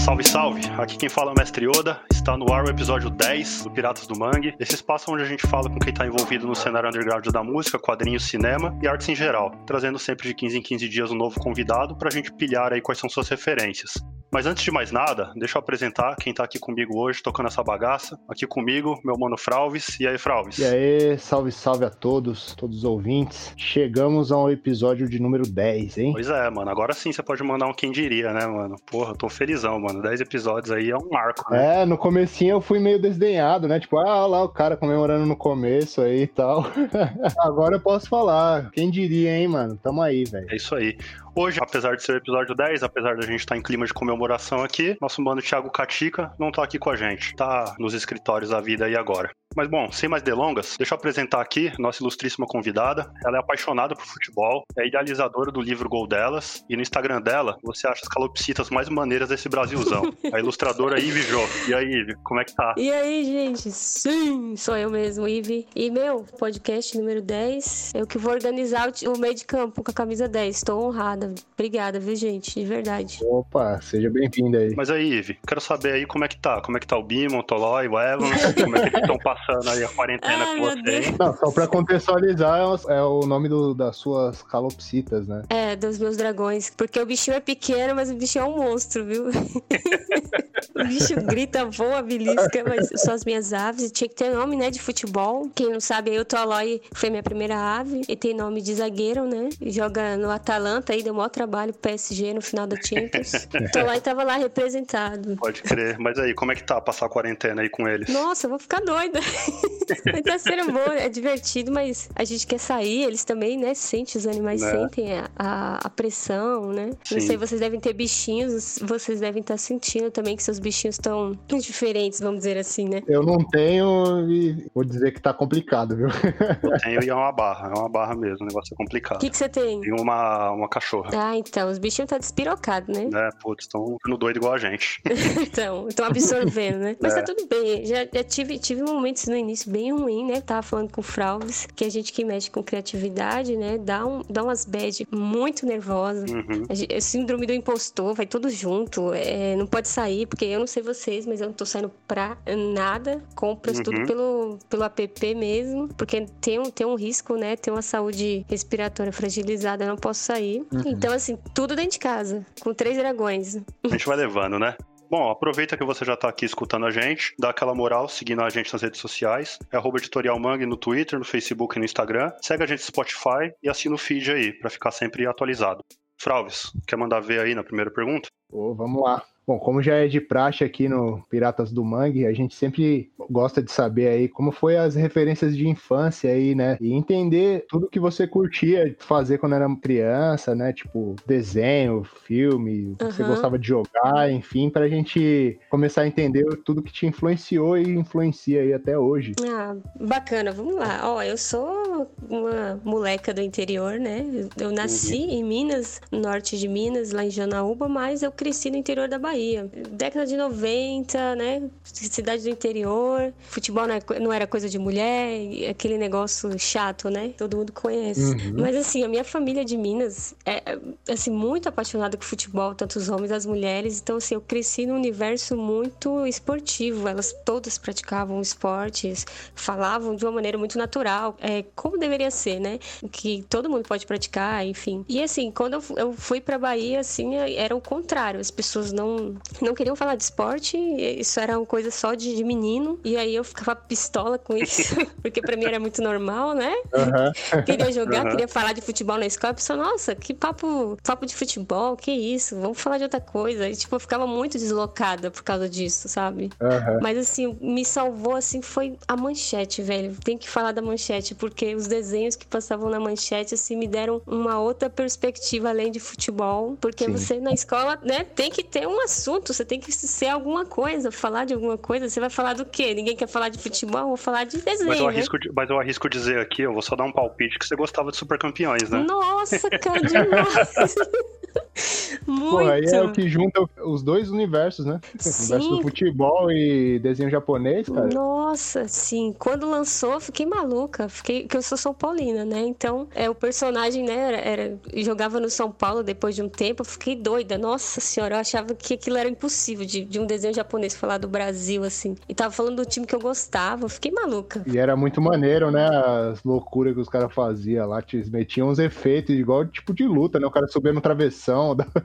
Salve, salve! Aqui quem fala é o Mestre Oda. Está no ar o episódio 10 do Piratas do Mangue. Esse espaço onde a gente fala com quem está envolvido no cenário underground da música, quadrinhos, cinema e artes em geral, trazendo sempre de 15 em 15 dias um novo convidado para a gente pilhar aí quais são suas referências. Mas antes de mais nada, deixa eu apresentar quem tá aqui comigo hoje, tocando essa bagaça. Aqui comigo, meu mano Fralves. E aí, Fralves? E aí, salve, salve a todos, todos os ouvintes. Chegamos ao episódio de número 10, hein? Pois é, mano. Agora sim você pode mandar um quem diria, né, mano? Porra, eu tô felizão, mano. 10 episódios aí é um marco, né? É, no comecinho eu fui meio desdenhado, né? Tipo, ah, lá o cara comemorando no começo aí e tal. Agora eu posso falar. Quem diria, hein, mano? Tamo aí, velho. É isso aí. Hoje, apesar de ser o episódio 10, apesar da gente estar em clima de comemoração aqui, nosso mano Thiago Catica não tá aqui com a gente. Tá nos escritórios da vida aí agora. Mas bom, sem mais delongas, deixa eu apresentar aqui nossa ilustríssima convidada. Ela é apaixonada por futebol, é idealizadora do livro Gol Delas, e no Instagram dela você acha as calopsitas mais maneiras desse Brasilzão. A ilustradora Ive Jô. E aí, Ive, como é que tá? E aí, gente? Sim, sou eu mesmo, Ive. E meu, podcast número 10, eu que vou organizar o meio de campo com a camisa 10. Estou honrada. Obrigada, viu, gente? De verdade. Opa, seja bem-vinda aí. Mas aí, Ive, quero saber aí como é que tá. Como é que tá o Bimon, o Tolói, o Evans, como é que eles estão passando passando aí a quarentena Ai, com você. Não, só pra contextualizar, é o nome do, das suas calopsitas, né? É, dos meus dragões. Porque o bichinho é pequeno, mas o bichinho é um monstro, viu? o bicho grita, voa, belisca, mas são as minhas aves. Tinha que ter nome, né, de futebol. Quem não sabe, aí o Tolói foi minha primeira ave. E tem nome de zagueiro, né? Joga no Atalanta aí, deu maior trabalho PSG no final da Champions. Tolói tava lá representado. Pode crer. Mas aí, como é que tá passar a quarentena aí com eles? Nossa, eu vou ficar doida. tá sendo bom, é divertido, mas a gente quer sair, eles também, né? Sentem, os animais né? sentem a, a, a, pressão, né? Sim. Não sei, vocês devem ter bichinhos, vocês devem estar sentindo também que seus bichinhos estão diferentes, vamos dizer assim, né? Eu não tenho e vou dizer que tá complicado, viu? Eu tenho e é uma barra, é uma barra mesmo, o negócio é complicado. O que, que você tem? Tenho uma, uma cachorra. Ah, então, os bichinhos tá despirocados, né? É, putz, estão ficando doido igual a gente. então, estão absorvendo, né? Mas tá é. tá tudo bem, já, já tive, tive momentos no início bem ruim, né? Tava falando com o Fraudes, que a gente que mexe com criatividade, né? Dá, um, dá umas bad muito nervosas. Uhum. A, síndrome do impostor, vai tudo junto. É, não pode sair, porque eu não sei vocês, mas eu não tô saindo pra nada. Compras uhum. tudo pelo, pelo app mesmo, porque tem um, tem um risco, né? Tem uma saúde respiratória fragilizada, eu não posso sair. Uhum. Então, assim, tudo dentro de casa, com três dragões. A gente vai levando, né? Bom, aproveita que você já está aqui escutando a gente, dá aquela moral seguindo a gente nas redes sociais, é arroba editorial Mangue no Twitter, no Facebook e no Instagram. Segue a gente no Spotify e assina o feed aí, para ficar sempre atualizado. Fralves, quer mandar ver aí na primeira pergunta? Oh, vamos lá. Bom, como já é de praxe aqui no Piratas do Mangue, a gente sempre gosta de saber aí como foi as referências de infância aí, né? E entender tudo que você curtia fazer quando era criança, né? Tipo, desenho, filme, uhum. você gostava de jogar, enfim, pra gente começar a entender tudo que te influenciou e influencia aí até hoje. Ah, bacana, vamos lá. Ó, eu sou uma moleca do interior, né? Eu nasci uhum. em Minas, norte de Minas, lá em Janaúba, mas eu cresci no interior da Bahia. Bahia. Década de 90, né? Cidade do interior. Futebol é não era coisa de mulher, aquele negócio chato, né? Todo mundo conhece. Uhum. Mas assim, a minha família de Minas é assim muito apaixonada com futebol, tanto os homens as mulheres. Então assim, eu cresci num universo muito esportivo. Elas todas praticavam esportes, falavam de uma maneira muito natural, é, como deveria ser, né? Que todo mundo pode praticar, enfim. E assim, quando eu, eu fui para Bahia, assim, era o contrário. As pessoas não não, queriam falar de esporte, isso era uma coisa só de, de menino, e aí eu ficava pistola com isso, porque pra mim era muito normal, né? Uhum. queria jogar, uhum. queria falar de futebol na escola, e pensou, nossa, que papo, papo de futebol, que isso, vamos falar de outra coisa. E, tipo, eu ficava muito deslocada por causa disso, sabe? Uhum. Mas assim, me salvou assim foi a manchete, velho. Tem que falar da manchete, porque os desenhos que passavam na manchete, assim, me deram uma outra perspectiva além de futebol, porque Sim. você na escola, né, tem que ter uma assunto, você tem que ser alguma coisa, falar de alguma coisa. Você vai falar do quê? Ninguém quer falar de futebol, vou falar de desenho. Mas eu, né? arrisco, né? mas eu arrisco dizer aqui, eu vou só dar um palpite que você gostava de super campeões, né? Nossa, cara, demais! Muito. Pô, aí é o que junta os dois universos, né? Sim. O universo do futebol e desenho japonês, cara. Nossa, sim. Quando lançou, eu fiquei maluca. Fiquei, que eu sou São Paulina, né? Então, é, o personagem, né, era, era- jogava no São Paulo depois de um tempo. Eu fiquei doida. Nossa senhora, eu achava que aquilo era impossível de, de um desenho japonês falar do Brasil, assim. E tava falando do time que eu gostava. Eu fiquei maluca. E era muito maneiro, né? As loucuras que os caras faziam lá. te- Metiam uns efeitos igual tipo de luta, né? O cara subia no travessão, dava-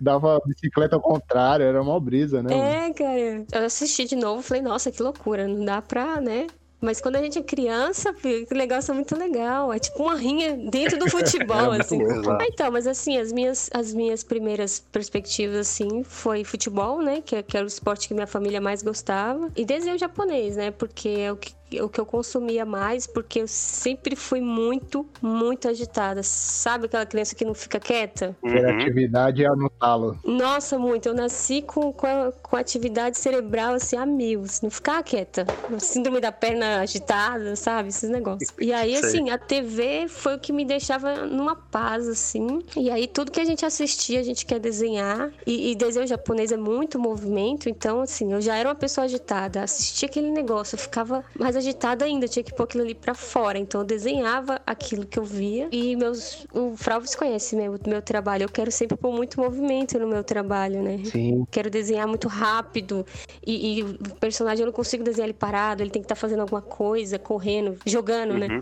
dava bicicleta ao contrário, era uma brisa, né? É, cara. Eu assisti de novo falei, nossa, que loucura. Não dá pra, né? Mas quando a gente é criança, filho, que negócio é muito legal. É tipo uma rinha dentro do futebol, É assim. Ah, então, mas assim, as minhas, as minhas primeiras perspectivas, assim, foi futebol, né? Que, que era o esporte que minha família mais gostava. E desenho japonês, né? Porque é o que, o que eu consumia mais, porque eu sempre fui muito, muito agitada. Sabe aquela criança que não fica quieta? Uhum. Criatividade é no talo. Nossa, muito. Eu nasci com, com, a, com a atividade cerebral assim a mil, assim, não ficar quieta. Síndrome da perna agitada, sabe? Esses negócios. E aí, assim, a TV foi o que me deixava numa paz, assim. E aí, tudo que a gente assistia, a gente quer desenhar. E, e desenho japonês é muito movimento, então, assim, eu já era uma pessoa agitada. Assistia aquele negócio, eu ficava mais agitada ainda, tinha que pôr aquilo ali pra fora. Então, eu desenhava aquilo que eu via. E meus. O Fralves conhece meu, meu trabalho. Eu quero sempre pôr muito movimento no meu trabalho, né? Sim. Quero desenhar muito rápido e, e o personagem eu não consigo desenhar ele parado, ele tem que estar fazendo alguma coisa, correndo, jogando, né? Uhum.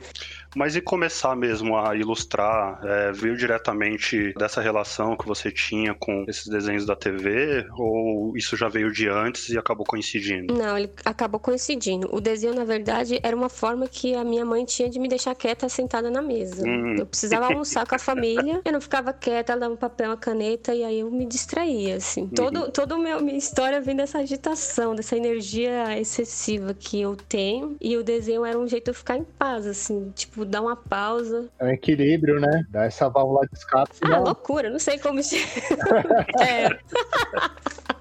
Mas e começar mesmo a ilustrar? é, veio diretamente dessa relação que você tinha com esses desenhos da TV? Ou isso já veio de antes e acabou coincidindo? Não, ele acabou coincidindo. O desenho, na verdade, era uma forma que a minha mãe tinha de me deixar quieta sentada na mesa. Hum. Eu precisava almoçar com a família, eu não ficava quieta, ela dava um papel, uma caneta e aí eu me distraía, assim. Todo, toda a minha história vem dessa agitação, dessa energia excessiva que eu tenho. E o desenho era um jeito de eu ficar em paz, assim, tipo, dar uma pausa. É um equilíbrio, né? Dá essa válvula de escape. Ah, senão- loucura, não sei como. é,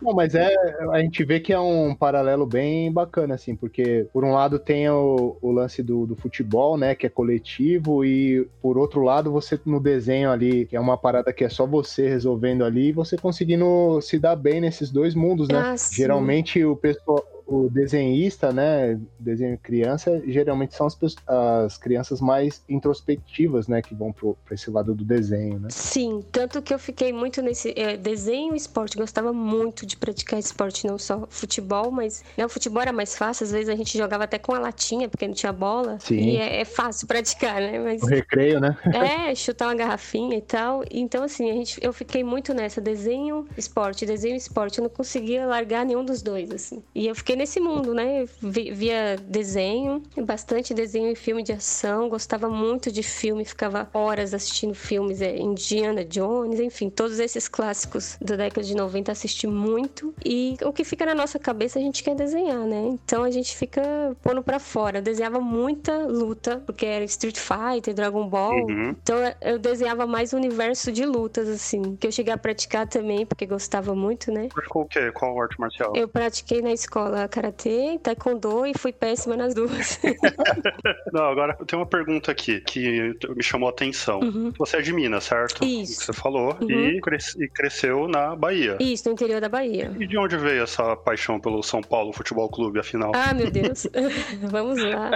Não, mas é, a gente vê que é um paralelo bem bacana, assim, porque por um lado tem o, o lance do, do futebol, né, que é coletivo, e por outro lado você no desenho ali, que é uma parada que é só você resolvendo ali, você conseguindo se dar bem nesses dois mundos, né? Ah. Geralmente o pessoal. O desenhista, né? Desenho criança, geralmente são as, as crianças mais introspectivas, né? Que vão pro, pra esse lado do desenho, né? Sim, tanto que eu fiquei muito nesse é, desenho e esporte. Gostava muito de praticar esporte, não só futebol, mas né, o futebol era mais fácil. Às vezes a gente jogava até com a latinha, porque não tinha bola. Sim. E é, é fácil praticar, né? Mas O recreio, né? é, chutar uma garrafinha e tal. Então, assim, a gente, eu fiquei muito nessa, desenho, esporte, desenho, esporte. Eu não conseguia largar nenhum dos dois, assim. E eu fiquei nesse mundo, né? Vi- via desenho, bastante desenho e filme de ação. Gostava muito de filme, ficava horas assistindo filmes, é, Indiana Jones, enfim, todos esses clássicos da década de 90 assisti muito. E o que fica na nossa cabeça a gente quer desenhar, né? Então a gente fica pondo pra fora. Eu desenhava muita luta, porque era Street Fighter, Dragon Ball. Uhum. Então eu desenhava mais o universo de lutas, assim, que eu cheguei a praticar também, porque gostava muito, né? Praticou o quê? Qual arte marcial? Eu pratiquei na escola karatê, taekwondo e fui péssima nas duas. Não, agora eu tenho uma pergunta aqui que me chamou a atenção. Uhum. Você é de Minas, certo? Isso. Você falou. Uhum. E, cres- e cresceu na Bahia. Isso, no interior da Bahia. E de onde veio essa paixão pelo São Paulo Futebol Clube, afinal? Ah, meu Deus. Vamos lá.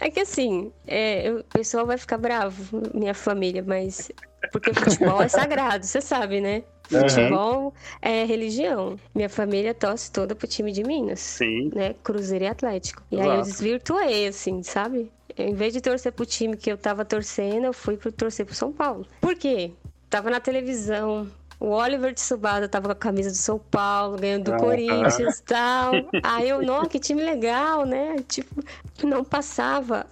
É que assim, é, o pessoal vai ficar bravo, minha família, mas. Porque futebol é sagrado, você sabe, né? Uhum. Futebol é religião. Minha família torce toda pro time de Minas. Sim. né? Cruzeiro e Atlético. E aí eu Exato. desvirtuei, assim, sabe? Em vez de torcer pro time que eu tava torcendo, eu fui pro torcer pro São Paulo. Por quê? Tava na televisão. O Oliver de Subada tava com a camisa do São Paulo, ganhando do Ah, Corinthians e tal. Aí eu, não, que time legal, né? Tipo, não passava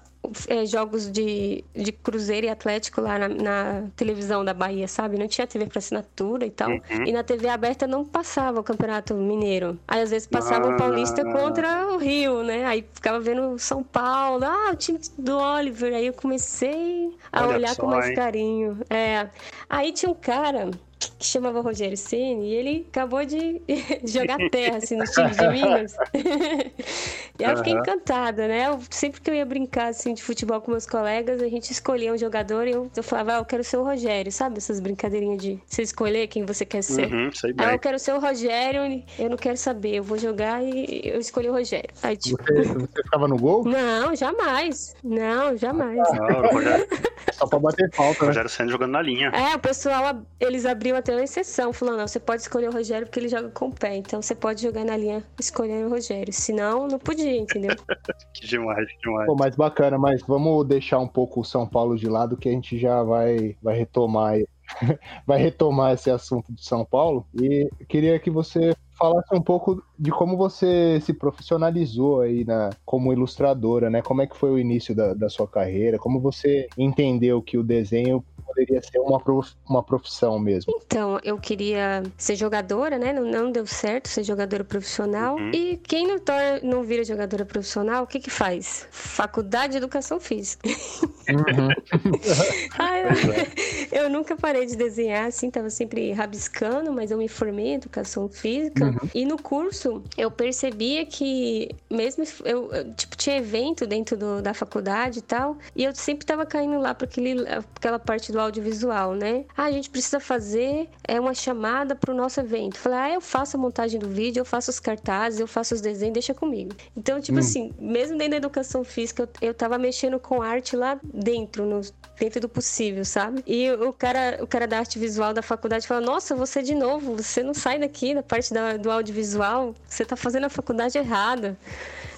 é, jogos de, de Cruzeiro e Atlético lá na, na televisão da Bahia, sabe? Não tinha TV para assinatura e tal. Uhum. E na TV aberta não passava o Campeonato Mineiro. Aí às vezes passava o Paulista Ah. contra o Rio, né? Aí ficava vendo São Paulo, ah, o time do Oliver. Aí eu comecei a Olha olhar só, com mais hein? carinho. É. Aí tinha um cara que chamava Rogério Ceni e ele acabou de de jogar terra assim no time de Minas. E aí eu fiquei encantada, né? Eu, sempre que eu ia brincar assim de futebol com meus colegas, a gente escolhia um jogador e eu, eu falava, ah, eu quero ser o Rogério, sabe? Essas brincadeirinhas de você escolher quem você quer ser. Uhum, sei bem. Aí eu quero ser o Rogério, eu não quero saber, eu vou jogar e eu escolhi o Rogério. Aí, tipo... você, você ficava no gol? Não, jamais. Não, jamais. Ah, não, Rogério... Só pra bater falta, né? Rogério Senna jogando na linha. É, o pessoal, eles abriam até uma exceção, falando, não, você pode escolher o Rogério porque ele joga com o pé, então você pode jogar na linha escolhendo o Rogério. Senão, não podia, entendeu? que demais, que demais. Pô, mas bacana, mas vamos deixar um pouco o São Paulo de lado que a gente já vai, vai retomar vai retomar esse assunto de São Paulo e queria que você falasse um pouco de como você se profissionalizou aí na, como ilustradora, né? Como é que foi o início da, da sua carreira? Como você entendeu que o desenho poderia ser uma, prof, uma profissão mesmo? Então, eu queria ser jogadora, né? Não, não deu certo ser jogadora profissional. Uhum. E quem não, torna, não vira jogadora profissional, o que que faz? Faculdade de Educação Física. Uhum. Ai, eu, eu, nunca parei de desenhar, assim, tava sempre rabiscando, mas eu me formei em Educação Física. Uhum. E no curso, eu percebia que mesmo eu, tipo, tinha evento dentro do, da faculdade e tal, e eu sempre tava caindo lá para aquela parte do audiovisual, né? Ah, a gente precisa fazer é uma chamada para o nosso evento. Falei, ah, eu faço a montagem do vídeo, eu faço os cartazes, eu faço os desenhos, deixa comigo. Então, tipo hum. assim, mesmo dentro da educação física, eu, eu tava mexendo com arte lá dentro, no, dentro do possível, sabe? E o cara, o cara da arte visual da faculdade fala: Nossa, você de novo, você não sai daqui da parte da, do audiovisual, você tá fazendo a faculdade errada.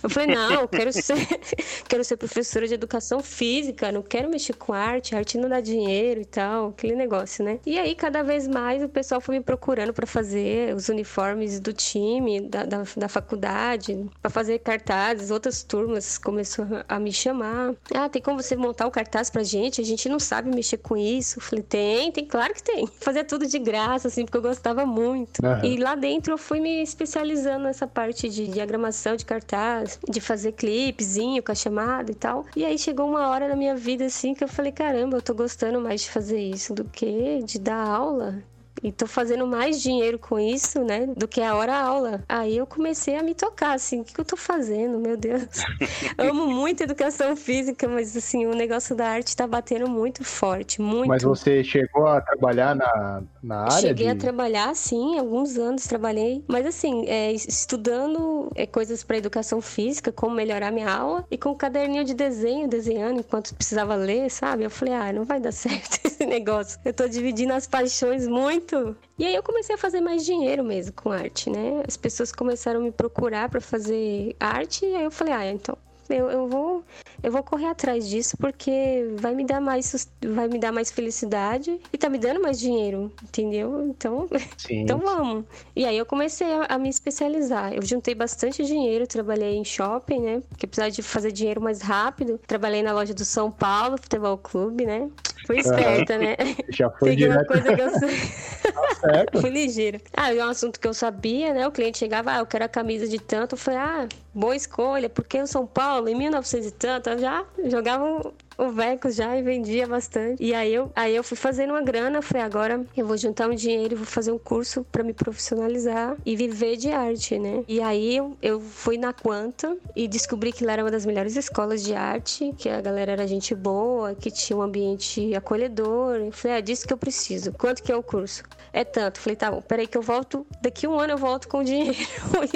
Eu falei, não, eu quero ser, quero ser professora de educação física, não quero mexer com arte, arte não dá dinheiro e tal, aquele negócio, né? E aí, cada vez mais, o pessoal foi me procurando para fazer os uniformes do time, da, da, da faculdade, para fazer cartazes, outras turmas começou a me chamar. Ah, tem como você montar o cartaz pra gente? Gente não sabe mexer com isso. Eu falei, tem, tem, claro que tem. Fazia tudo de graça, assim, porque eu gostava muito. Uhum. E lá dentro eu fui me especializando nessa parte de diagramação de cartaz, de fazer clipezinho com a chamada e tal. E aí chegou uma hora na minha vida assim que eu falei: caramba, eu tô gostando mais de fazer isso do que de dar aula e tô fazendo mais dinheiro com isso, né, do que a hora aula. Aí eu comecei a me tocar, assim, o que eu tô fazendo, meu Deus. Amo muito educação física, mas assim, o negócio da arte tá batendo muito forte, muito. Mas você chegou a trabalhar na, na área? Cheguei de... a trabalhar, sim, alguns anos trabalhei, mas assim, é, estudando é, coisas para educação física, como melhorar minha aula, e com um caderninho de desenho, desenhando enquanto precisava ler, sabe? Eu falei, ah, não vai dar certo esse negócio. Eu tô dividindo as paixões muito muito. E aí eu comecei a fazer mais dinheiro mesmo com arte, né? As pessoas começaram a me procurar para fazer arte, e aí eu falei, ah, então eu, eu vou eu vou correr atrás disso porque vai me dar mais vai me dar mais felicidade e tá me dando mais dinheiro, entendeu? Então, Sim. então vamos. E aí eu comecei a, a, me especializar. Eu juntei bastante dinheiro, trabalhei em shopping, né? Porque precisava de fazer dinheiro mais rápido. Trabalhei na loja do São Paulo Futebol Clube, né? Fui esperta, né? Já foi Peguei direto. uma coisa que eu sei. Tá. Fui ligeira. Ah, é um assunto que eu sabia, né? O cliente chegava, ah, eu quero a camisa de tanto. Eu falei, ah, boa escolha, porque o São Paulo, em 1900 e tanto, eu já jogava o Veco já e vendia bastante. E aí eu, aí eu fui fazendo uma grana, falei, agora eu vou juntar um dinheiro e vou fazer um curso para me profissionalizar e viver de arte, né? E aí eu, eu fui na Quanta e descobri que lá era uma das melhores escolas de arte, que a galera era gente boa, que tinha um ambiente acolhedor. Eu falei, é disso que eu preciso. Quanto que é o curso? É tanto. Falei, tá bom, peraí que eu volto, daqui um ano eu volto com o dinheiro.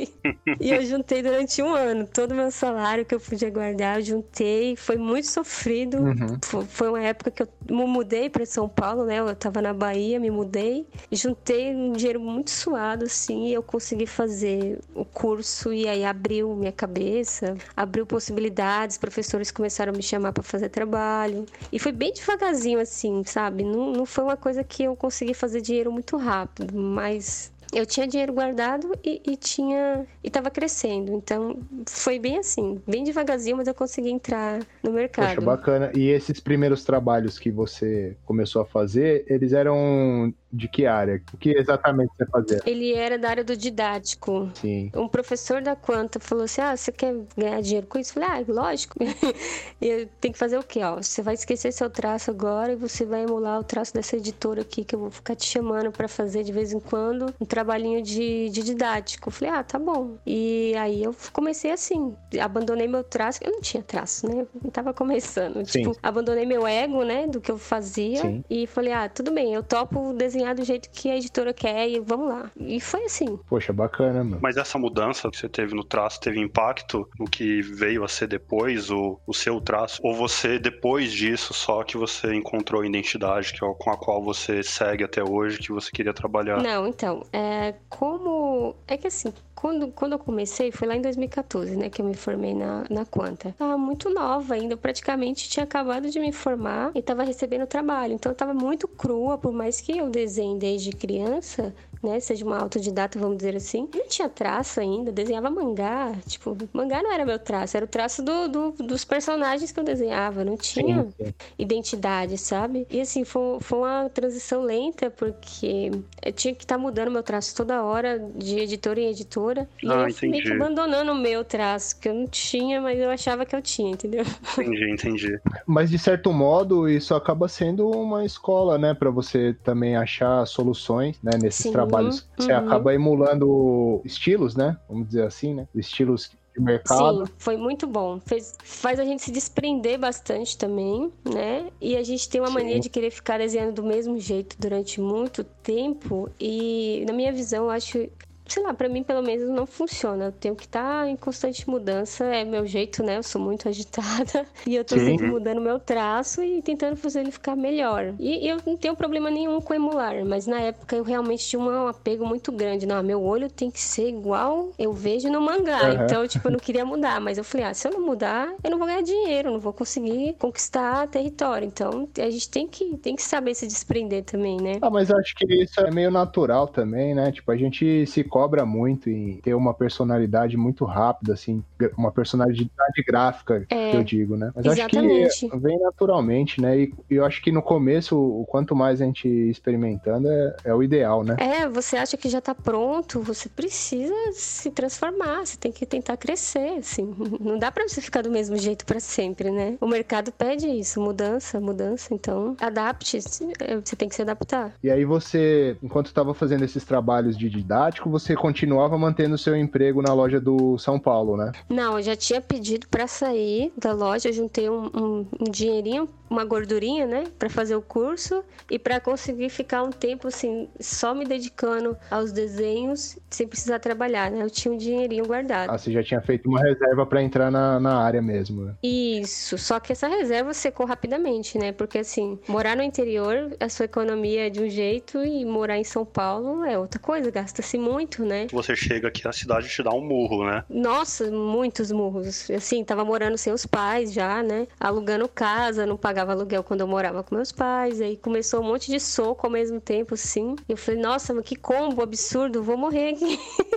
e eu juntei durante um ano todo o meu salário que eu podia guardar, eu juntei, foi muito sofrido Uhum. Foi uma época que eu me mudei para São Paulo, né? Eu tava na Bahia, me mudei, juntei um dinheiro muito suado, assim, e eu consegui fazer o curso e aí abriu minha cabeça, abriu possibilidades, professores começaram a me chamar para fazer trabalho. E foi bem devagarzinho, assim, sabe? Não, não foi uma coisa que eu consegui fazer dinheiro muito rápido, mas eu tinha dinheiro guardado e, e tinha e estava crescendo. Então foi bem assim, bem devagarzinho, mas eu consegui entrar no mercado. Poxa, bacana. E esses primeiros trabalhos que você começou a fazer, eles eram de que área? O que exatamente você fazia? Ele era da área do didático. Sim. Um professor da Quanta falou assim: Ah, você quer ganhar dinheiro com isso? Eu falei, ah, lógico. e tem que fazer o quê? Ó, você vai esquecer seu traço agora e você vai emular o traço dessa editora aqui que eu vou ficar te chamando para fazer de vez em quando um trabalhinho de, de didático. Eu falei, ah, tá bom. E aí eu comecei assim, abandonei meu traço, eu não tinha traço, né? Eu tava começando. Sim. Tipo, abandonei meu ego, né, do que eu fazia Sim. e falei, ah, tudo bem, eu topo desenhar do jeito que a editora quer e vamos lá. E foi assim. Poxa, bacana, mano. Mas essa mudança que você teve no traço teve impacto no que veio a ser depois, o, o seu traço? Ou você, depois disso, só que você encontrou a identidade que, é com a qual você segue até hoje, que você queria trabalhar? Não, então, é, como. É que assim, quando, quando eu comecei, foi lá em 2014, né, que eu me formei na, na Quanta. Tava muito nova ainda, praticamente tinha acabado de me formar e tava recebendo trabalho. Então eu tava muito crua, por mais que eu desenhe desde criança, né, seja uma autodidata, vamos dizer assim. Não tinha traço ainda, desenhava mangá. Tipo, mangá não era meu traço, era o traço do, do dos personagens que eu desenhava. Não tinha sim, identidade, sabe? E assim, foi, foi uma transição lenta, porque eu tinha que estar tá mudando meu traço toda hora, de editora em editora. E ah, eu fui meio que abandonando o meu traço, que eu não tinha, mas eu achava que eu tinha, entendeu? Entendi, entendi. Mas de certo modo, isso acaba sendo uma escola, né, para você também achar soluções, né, nesses trabalhos trabalhos. Você uhum. acaba emulando estilos, né? Vamos dizer assim, né? Estilos de mercado. Sim, foi muito bom. Fez, faz a gente se desprender bastante também, né? E a gente tem uma Sim. mania de querer ficar desenhando do mesmo jeito durante muito tempo. E, na minha visão, eu acho sei lá, para mim pelo menos não funciona. Eu tenho que estar tá em constante mudança, é meu jeito, né? Eu sou muito agitada e eu tô Sim. sempre mudando meu traço e tentando fazer ele ficar melhor. E eu não tenho problema nenhum com emular, mas na época eu realmente tinha um apego muito grande. Não, meu olho tem que ser igual eu vejo no mangá. Uhum. Então, tipo, eu não queria mudar, mas eu falei, ah, se eu não mudar, eu não vou ganhar dinheiro, não vou conseguir conquistar território. Então, a gente tem que, tem que saber se desprender também, né? Ah, mas eu acho que isso é meio natural também, né? Tipo, a gente se cobra muito em ter uma personalidade muito rápida, assim, uma personalidade gráfica, é, que eu digo, né? Mas exatamente. acho que vem naturalmente, né? E eu acho que no começo, o quanto mais a gente experimentando, é, é o ideal, né? É, você acha que já tá pronto, você precisa se transformar, você tem que tentar crescer, assim. Não dá pra você ficar do mesmo jeito para sempre, né? O mercado pede isso, mudança, mudança, então adapte, você tem que se adaptar. E aí você, enquanto estava fazendo esses trabalhos de didático, você você continuava mantendo seu emprego na loja do São Paulo, né? Não, eu já tinha pedido para sair da loja, eu juntei um, um, um dinheirinho, uma gordurinha, né, para fazer o curso e para conseguir ficar um tempo assim só me dedicando aos desenhos sem precisar trabalhar, né? Eu tinha um dinheirinho guardado. Ah, você já tinha feito uma reserva para entrar na, na área mesmo, né? Isso, só que essa reserva secou rapidamente, né? Porque assim, morar no interior, a sua economia é de um jeito e morar em São Paulo é outra coisa, gasta-se muito muito, né? Você chega aqui, a cidade te dá um murro, né? Nossa, muitos murros. Assim, tava morando sem os pais já, né? Alugando casa, não pagava aluguel quando eu morava com meus pais. Aí começou um monte de soco ao mesmo tempo, assim. Eu falei, nossa, mas que combo absurdo, vou morrer aqui.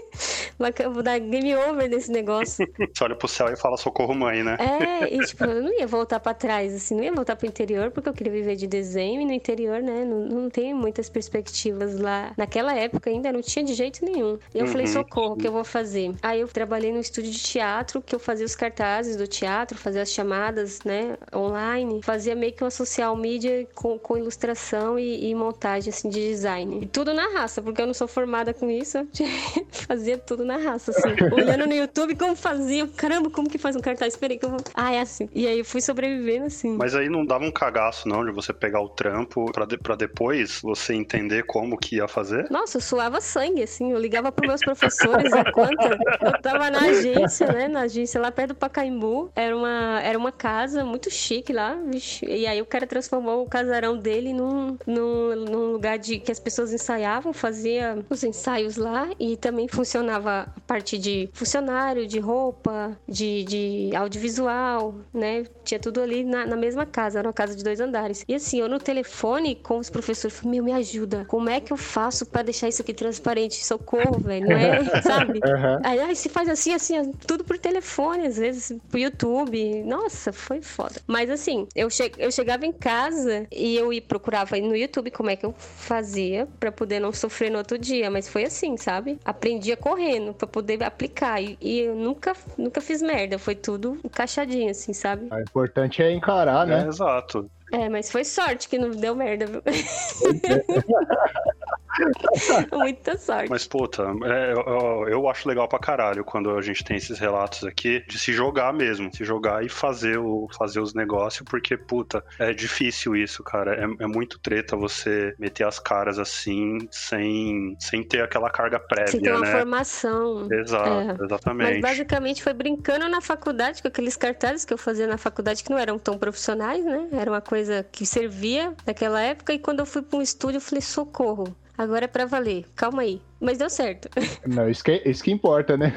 vou dar game over nesse negócio. Você olha pro céu e fala socorro mãe, né? É, e tipo, eu não ia voltar para trás, assim, não ia voltar pro interior porque eu queria viver de desenho e no interior, né, não, não tem muitas perspectivas lá. Naquela época ainda não tinha de jeito nenhum. E eu uhum. falei, socorro, o que eu vou fazer? Aí eu trabalhei no estúdio de teatro, que eu fazia os cartazes do teatro, fazia as chamadas, né, online, fazia meio que uma social media com, com ilustração e, e montagem, assim, de design. E tudo na raça, porque eu não sou formada com isso, fazia tudo na raça, assim. Olhando no YouTube como fazia, caramba, como que faz um cartaz? Esperei que eu vou... Ah, é assim. E aí eu fui sobrevivendo, assim. Mas aí não dava um cagaço, não, de você pegar o trampo pra, de, pra depois você entender como que ia fazer? Nossa, eu suava sangue, assim. Eu ligava pros meus professores enquanto eu tava na agência, né? Na agência lá perto do Pacaembu. Era uma, era uma casa muito chique lá. Vixe. E aí o cara transformou o casarão dele num, num, num lugar de que as pessoas ensaiavam, fazia os ensaios lá e também funcionava a parte de funcionário, de roupa, de, de audiovisual, né? Tinha tudo ali na, na, mesma casa, era uma casa de dois andares. E assim, eu no telefone com os professores, falei, meu, me ajuda. Como é que eu faço para deixar isso aqui transparente? Socorro, velho, não é? Sabe? Uhum. Aí, aí se faz assim, assim, tudo por telefone, às vezes, pro YouTube. Nossa, foi foda. Mas assim, eu, che eu chegava em casa e eu ia, procurava no YouTube como é que eu fazia para poder não sofrer no outro dia. Mas foi assim, sabe? Aprendia correndo para poder aplicar. E, e, eu nunca, nunca fiz merda. Foi tudo encaixadinho, assim, sabe? O importante é encarar, né? É, exato. É, mas foi sorte que não deu merda, viu? Muita sorte. Mas, puta, é, eu, eu, acho legal pra caralho quando a gente tem esses relatos aqui de se jogar mesmo, se jogar e fazer, o, fazer os negócios, porque, puta, é difícil isso, cara. É, é muito treta você meter as caras assim, sem, sem ter aquela carga prévia, sem ter uma né? formação. Exato, é. exatamente. Mas basicamente foi brincando na faculdade com aqueles cartazes que eu fazia na faculdade que não eram tão profissionais, né? Era uma coisa que servia naquela época e quando eu fui para um estúdio eu falei, socorro, Agora é pra valer. Calma aí. Mas deu certo. Não, isso que, é, isso que importa, né?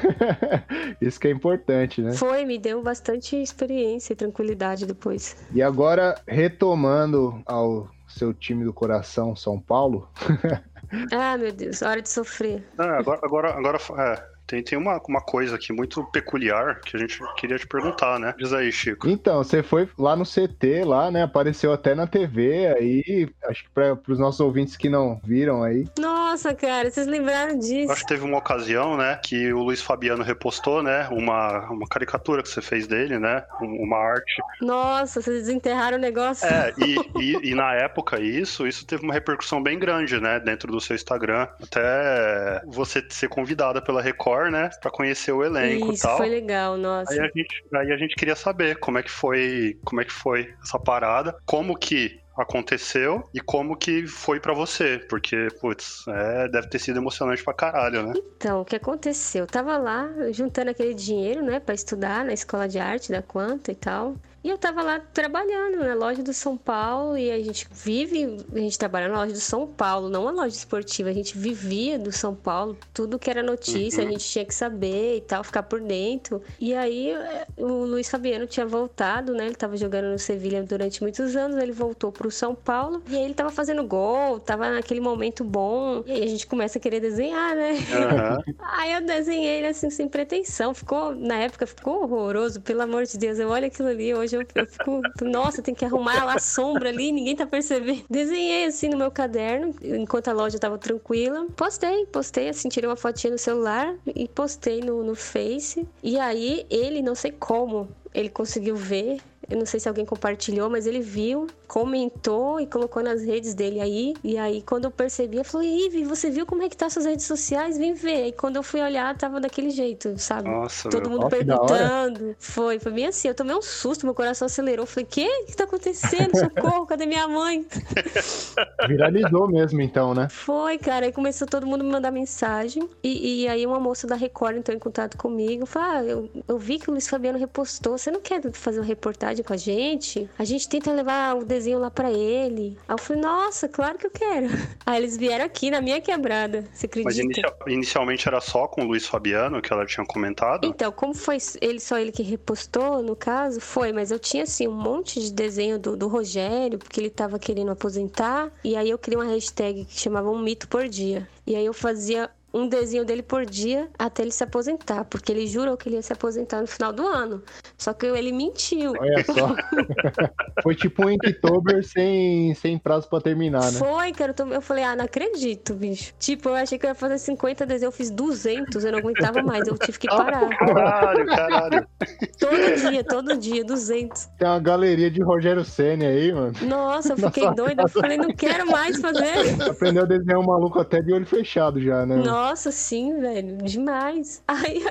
isso que é importante, né? Foi, me deu bastante experiência e tranquilidade depois. E agora, retomando ao seu time do coração, São Paulo. ah, meu Deus, hora de sofrer. É, agora, agora, agora é, tem, tem uma, uma coisa aqui muito peculiar que a gente queria te perguntar, né? Diz aí, Chico. Então, você foi lá no CT, lá, né? Apareceu até na TV aí. Acho que para os nossos ouvintes que não viram aí. Nossa, cara, vocês lembraram disso? Acho que teve uma ocasião, né? Que o Luiz Fabiano repostou, né? Uma, uma caricatura que você fez dele, né? Uma arte. Nossa, vocês desenterraram o negócio. É, e, e, e na época isso, isso teve uma repercussão bem grande, né? Dentro do seu Instagram. Até você ser convidada pela Record né? Pra conhecer o elenco Isso, e tal. foi legal, nossa. Aí a, gente, aí a gente queria saber como é que foi, como é que foi essa parada, como que aconteceu e como que foi para você, porque, putz, é, deve ter sido emocionante pra caralho, né? Então, o que aconteceu? Eu tava lá juntando aquele dinheiro, né, para estudar na escola de arte da Quanta e tal. E eu tava lá trabalhando na loja do São Paulo e a gente vive, a gente trabalha na loja do São Paulo, não a loja esportiva, a gente vivia do São Paulo, tudo que era notícia, uhum. a gente tinha que saber e tal, ficar por dentro. E aí o Luiz Fabiano tinha voltado, né? Ele tava jogando no Sevilha durante muitos anos, ele voltou pro São Paulo e aí ele tava fazendo gol, tava naquele momento bom. E aí a gente começa a querer desenhar, né? Uhum. aí eu desenhei ele assim sem pretensão, ficou na época ficou horroroso, pelo amor de Deus. Eu olho aquilo ali hoje eu, eu fico, nossa, tem que arrumar a sombra ali, ninguém tá percebendo. Desenhei assim no meu caderno, enquanto a loja tava tranquila. Postei, postei, assim, tirei uma fotinha no celular e postei no, no Face. E aí ele, não sei como, ele conseguiu ver eu não sei se alguém compartilhou, mas ele viu, comentou e colocou nas redes dele aí. E aí, quando eu percebi, eu falei, Ive, você viu como é que tá suas redes sociais? Vem ver. E quando eu fui olhar, tava daquele jeito, sabe? Nossa, Todo meu. mundo perguntando. Foi, foi bem assim. Eu tomei um susto, meu coração acelerou. Eu falei, que? O que tá acontecendo? Socorro, cadê minha mãe? Viralizou mesmo, então, né? Foi, cara. Aí começou todo mundo me mandar mensagem. E, e aí uma moça da Record entrou em contato comigo. Falou, ah, eu, eu vi que o Luiz Fabiano repostou. Você não quer fazer uma reportagem? Com a gente, a gente tenta levar o desenho lá para ele. Aí eu falei, nossa, claro que eu quero. Aí eles vieram aqui na minha quebrada, você acredita? Mas inicia inicialmente era só com o Luiz Fabiano, que ela tinha comentado? Então, como foi ele só ele que repostou, no caso, foi, mas eu tinha assim um monte de desenho do, do Rogério, porque ele tava querendo aposentar, e aí eu criei uma hashtag que chamava Um Mito por Dia. E aí eu fazia um desenho dele por dia até ele se aposentar, porque ele jurou que ele ia se aposentar no final do ano. Só que ele mentiu. Olha só. Foi tipo um Inktober sem, sem prazo pra terminar, né? Foi, cara. Eu falei, ah, não acredito, bicho. Tipo, eu achei que eu ia fazer 50 desenhos, eu fiz 200, eu não aguentava mais, eu tive que parar. Caralho, caralho. Todo dia, todo dia, 200. Tem uma galeria de Rogério Senna aí, mano. Nossa, eu fiquei doida. Eu falei, não quero mais fazer. Aprendeu a desenhar um maluco até de olho fechado já, né? Nossa. Nossa, sim, velho, demais. Aí,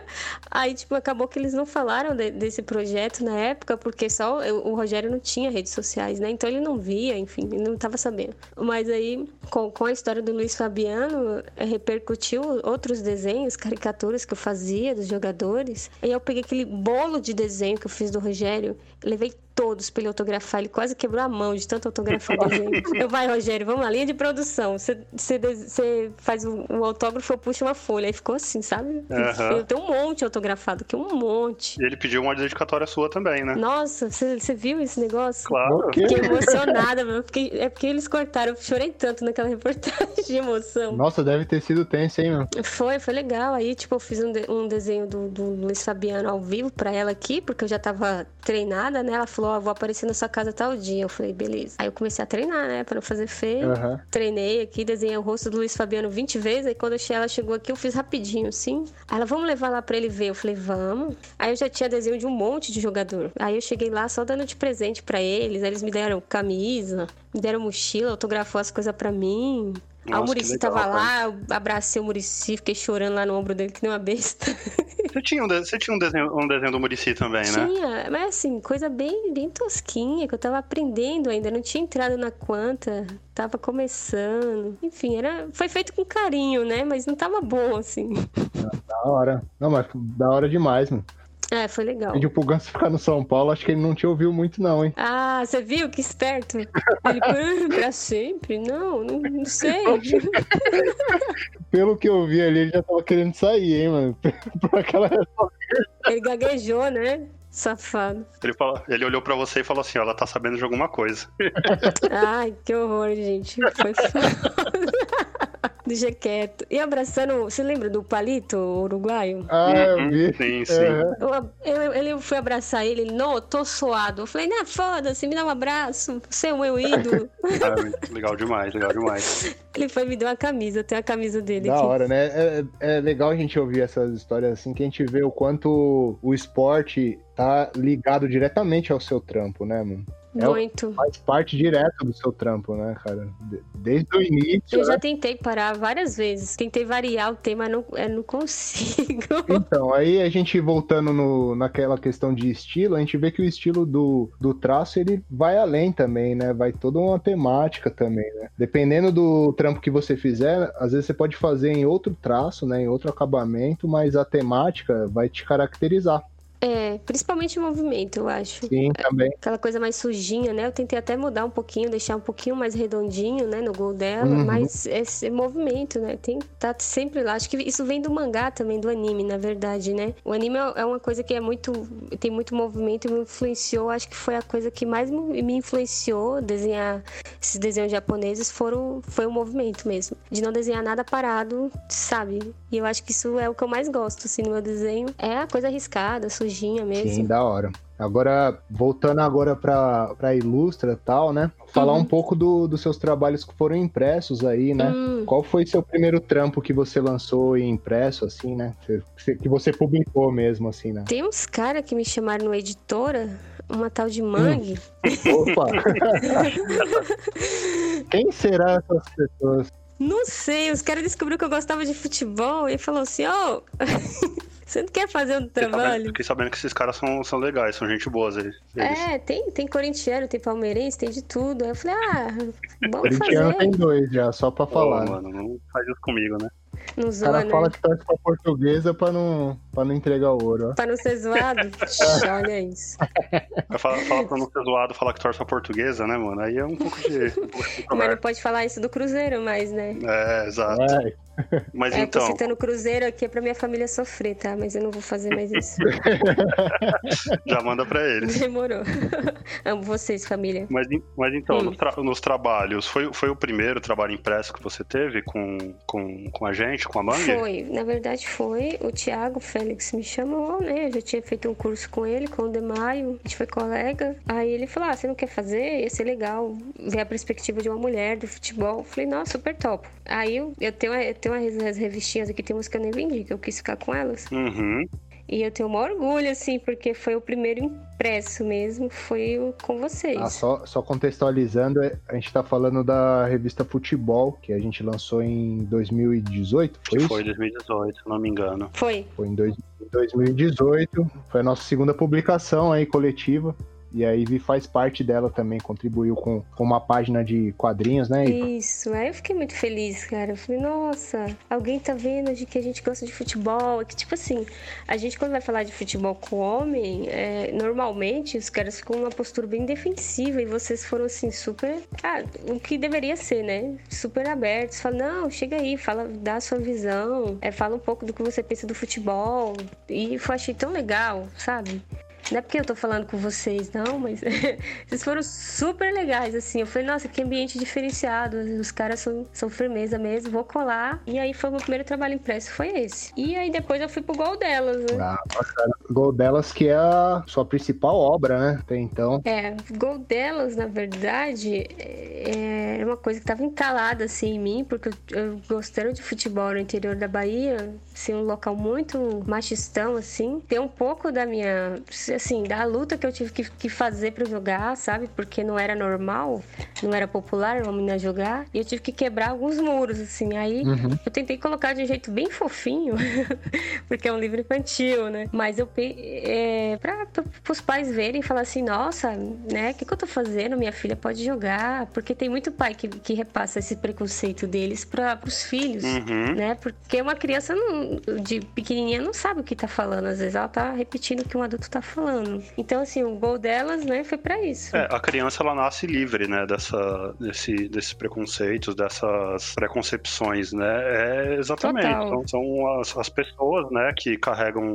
aí tipo, acabou que eles não falaram de, desse projeto na época, porque só o Rogério não tinha redes sociais, né? Então ele não via, enfim, ele não tava sabendo. Mas aí, com, com a história do Luiz Fabiano, é, repercutiu outros desenhos, caricaturas que eu fazia dos jogadores. Aí eu peguei aquele bolo de desenho que eu fiz do Rogério, levei todos pra ele autografar. Ele quase quebrou a mão de tanto autografar. Eu, vai, Rogério, vamos lá, linha de produção. Você faz o, o autógrafo, eu puxo uma folha. Aí ficou assim, sabe? Uhum. Eu tenho um monte autografado aqui, um monte. E ele pediu uma dedicatória sua também, né? Nossa, você viu esse negócio? Claro. Fiquei emocionada, meu. Fiquei, é porque eles cortaram. Eu chorei tanto naquela reportagem de emoção. Nossa, deve ter sido tenso, hein, meu? Foi, foi legal. Aí, tipo, eu fiz um, de, um desenho do, do Luiz Fabiano ao vivo pra ela aqui, porque eu já tava treinada, né? Ela falou, ó, oh, vou aparecer na sua casa tal dia. Eu falei, beleza. Aí eu comecei a treinar, né? Pra não fazer feio. Uhum. Treinei aqui, desenhei o rosto do Luiz Fabiano 20 vezes. Aí quando ela chegou aqui, eu fiz rapidinho, assim. Aí ela, vamos levar lá pra ele ver. Eu falei, vamos. Aí eu já tinha desenho de um monte de jogador. Aí eu cheguei lá só dando de presente para eles. Aí eles me deram camisa, me deram mochila, autografou as coisas para mim. Nossa, o Murici tava lá, eu abracei o Murici, fiquei chorando lá no ombro dele que nem uma besta. Você tinha um, de... você tinha um, desenho, um desenho do Murici também, né? Tinha, mas assim, coisa bem, bem tosquinha, que eu tava aprendendo ainda, não tinha entrado na quanta, tava começando. Enfim, era, foi feito com carinho, né? Mas não tava bom, assim. Da hora. Não, mas da hora demais, mano. É, foi legal. Pediu pro Ganso ficar no São Paulo, acho que ele não te ouviu muito, não, hein? Ah, você viu? Que esperto. Ele, pra sempre? Não, não, não sei. Pelo que eu vi ali, ele já tava querendo sair, hein, mano? Por aquela Ele gaguejou, né? Safado. Ele, falou, ele olhou pra você e falou assim: ó, ela tá sabendo de alguma coisa. Ai, que horror, gente. Foi foda. Deixa quieto. E abraçando, você lembra do Palito uruguaio? Ah, eu uhum. vi. Sim, sim. Uhum. Eu, eu, ele foi abraçar ele, ele, não, tô suado. Eu falei, não, foda-se, me dá um abraço, você é o meu ídolo. ah, legal demais, legal demais. Ele foi me deu uma camisa, tem a camisa dele. Da aqui. hora, né? É, é legal a gente ouvir essas histórias assim, que a gente vê o quanto o esporte tá ligado diretamente ao seu trampo, né, mano? É Muito. É, faz parte direto do seu trampo, né, cara? Desde o início. Eu né? já tentei parar várias vezes. Tentei variar o tema, não, eu não consigo. Então, aí a gente voltando no, naquela questão de estilo, a gente vê que o estilo do, do traço ele vai além também, né? Vai toda uma temática também, né? Dependendo do trampo que você fizer, às vezes você pode fazer em outro traço, né? Em outro acabamento, mas a temática vai te caracterizar. É, principalmente o movimento, eu acho. Sim, também. Aquela coisa mais sujinha, né? Eu tentei até mudar um pouquinho, deixar um pouquinho mais redondinho, né, no gol dela, uhum. mas esse movimento, né? Tem tá sempre lá. Acho que isso vem do mangá também, do anime, na verdade, né? O anime é uma coisa que é muito tem muito movimento e me influenciou, acho que foi a coisa que mais me influenciou desenhar esses desenhos japoneses foram foi o movimento mesmo, de não desenhar nada parado, sabe? E eu acho que isso é o que eu mais gosto assim no meu desenho. É a coisa arriscada, sujinha mesmo. Sim, da hora. Agora, voltando agora para pra Ilustra e tal, né? Falar uhum. um pouco do, dos seus trabalhos que foram impressos aí, né? Uhum. Qual foi seu primeiro trampo que você lançou em impresso, assim, né? Que você publicou mesmo, assim, né? Tem uns caras que me chamaram no editora, uma tal de Mangue. Hum. Opa! Quem será essas pessoas? Não sei, os caras descobriram que eu gostava de futebol e falou assim, ó... Oh... Você não quer fazer um trabalho? Fiquei sabendo que esses caras são, são legais, são gente boas aí. É, tem, tem corintiano, tem palmeirense, tem de tudo. Aí eu falei, ah, vamos corintiano fazer. tem dois já, só pra falar. Ô, mano, não faz isso comigo, né? Não zoa, o cara né? fala que torce pra portuguesa pra não, pra não entregar o ouro. Ó. Pra não ser zoado? Olha isso. Fala, fala pra não ser zoado, falar que torce pra portuguesa, né, mano? Aí é um pouco de. Um pouco de mas não pode falar isso do Cruzeiro mais, né? É, exato. É. Mas é, então. Eu tô citando o Cruzeiro aqui é pra minha família sofrer, tá? Mas eu não vou fazer mais isso. Já manda pra eles. Demorou. Amo vocês, família. Mas, mas então, hum. nos, tra nos, trabalhos, foi, foi o primeiro trabalho impresso que você teve com, com, com a gente, com a Mangue? Foi, na verdade foi. O Thiago Félix me chamou, né? Eu já tinha feito um curso com ele, com o Demaio, a gente foi colega. Aí ele falou: Ah, você não quer fazer? Ia ser legal ver a perspectiva de uma mulher do futebol. Eu falei, nossa, super top. Aí eu, eu tenho, eu tenho umas revistinhas aqui, tem umas que eu nem vendi, que eu quis ficar com elas. Uhum. E eu tenho um orgulho, assim, porque foi o primeiro impresso mesmo, foi o com vocês. Ah, só, só contextualizando, é, a gente tá falando da revista Futebol, que a gente lançou em 2018, foi isso? Foi 2018, se não me engano. Foi. Foi em, dois, em 2018, foi a nossa segunda publicação aí, coletiva. E a Ivy faz parte dela também, contribuiu com, com uma página de quadrinhos, né? Isso, aí eu fiquei muito feliz, cara. Eu falei, nossa, alguém tá vendo de que a gente gosta de futebol. Que tipo assim, a gente quando vai falar de futebol com homem, é, normalmente os caras ficam numa postura bem defensiva e vocês foram assim, super. Ah, o que deveria ser, né? Super abertos. Fala, não, chega aí, fala, dá a sua visão, é, fala um pouco do que você pensa do futebol. E eu achei tão legal, sabe? Não é porque eu tô falando com vocês, não, mas vocês foram super legais, assim. Eu falei, nossa, que ambiente diferenciado. Os caras são, são firmeza mesmo, vou colar. E aí foi o meu primeiro trabalho impresso, foi esse. E aí depois eu fui pro Gol Delas, né? Ah, bacana. Gol Delas, que é a sua principal obra, né? Até então. É, Gol Delas, na verdade, é uma coisa que tava entalada, assim, em mim, porque eu, eu gostando de futebol no interior da Bahia, assim, um local muito machistão, assim. Tem um pouco da minha assim, da luta que eu tive que, que fazer para jogar, sabe? Porque não era normal, não era popular uma menina jogar. E eu tive que quebrar alguns muros, assim. Aí uhum. eu tentei colocar de um jeito bem fofinho, porque é um livro infantil, né? Mas eu é, para os pais verem e falar assim, nossa, né? O que, que eu tô fazendo? Minha filha pode jogar. Porque tem muito pai que, que repassa esse preconceito deles para os filhos, uhum. né? Porque uma criança não, de pequenininha não sabe o que tá falando. Às vezes ela tá repetindo o que um adulto tá falando falando. Então, assim, o gol delas, né, foi para isso. É, a criança, ela nasce livre, né, dessa, desse, desses preconceitos, dessas preconcepções, né? É exatamente. Então, são as, as pessoas, né, que carregam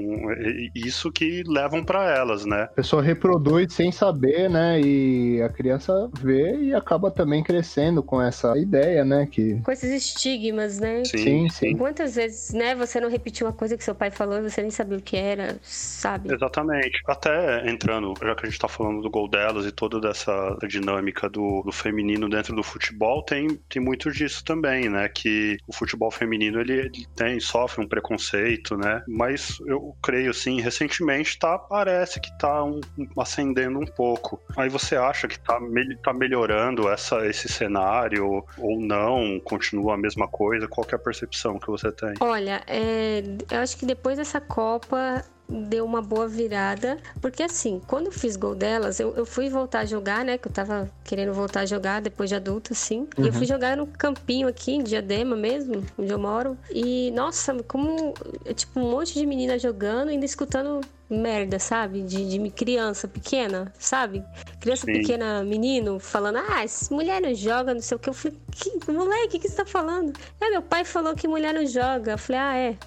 isso que levam para elas, né? A pessoa reproduz sem saber, né? E a criança vê e acaba também crescendo com essa ideia, né? Que... Com esses estigmas, né? Sim, sim. sim. Quantas vezes, né, você não repetiu uma coisa que seu pai falou e você nem sabia o que era, sabe? Exatamente até entrando, já que a gente tá falando do gol delas e toda dessa dinâmica do, do feminino dentro do futebol, tem, tem muito disso também, né? Que o futebol feminino ele, ele tem, sofre um preconceito, né? Mas eu creio assim, recentemente tá, parece que tá um, ascendendo um pouco. Aí você acha que tá, tá melhorando essa, esse cenário ou não? Continua a mesma coisa? Qual é a percepção que você tem? Olha, é, eu acho que depois dessa Copa deu uma boa virada. Porque assim, quando eu fiz gol delas, eu, eu fui voltar a jogar, né? Que eu tava querendo voltar a jogar depois de adulta, assim. Uhum. E eu fui uhum. jogar no campinho aqui, em Diadema mesmo, onde eu moro. E, nossa, como, tipo, um monte de menina jogando, ainda escutando merda, sabe? De, de criança pequena, sabe? Criança Sim. pequena, menino, falando, ah, mulher não joga, não sei o que. Eu falei, que moleque, o que você tá falando? É, meu pai falou que mulher não joga. Eu falei, ah, é.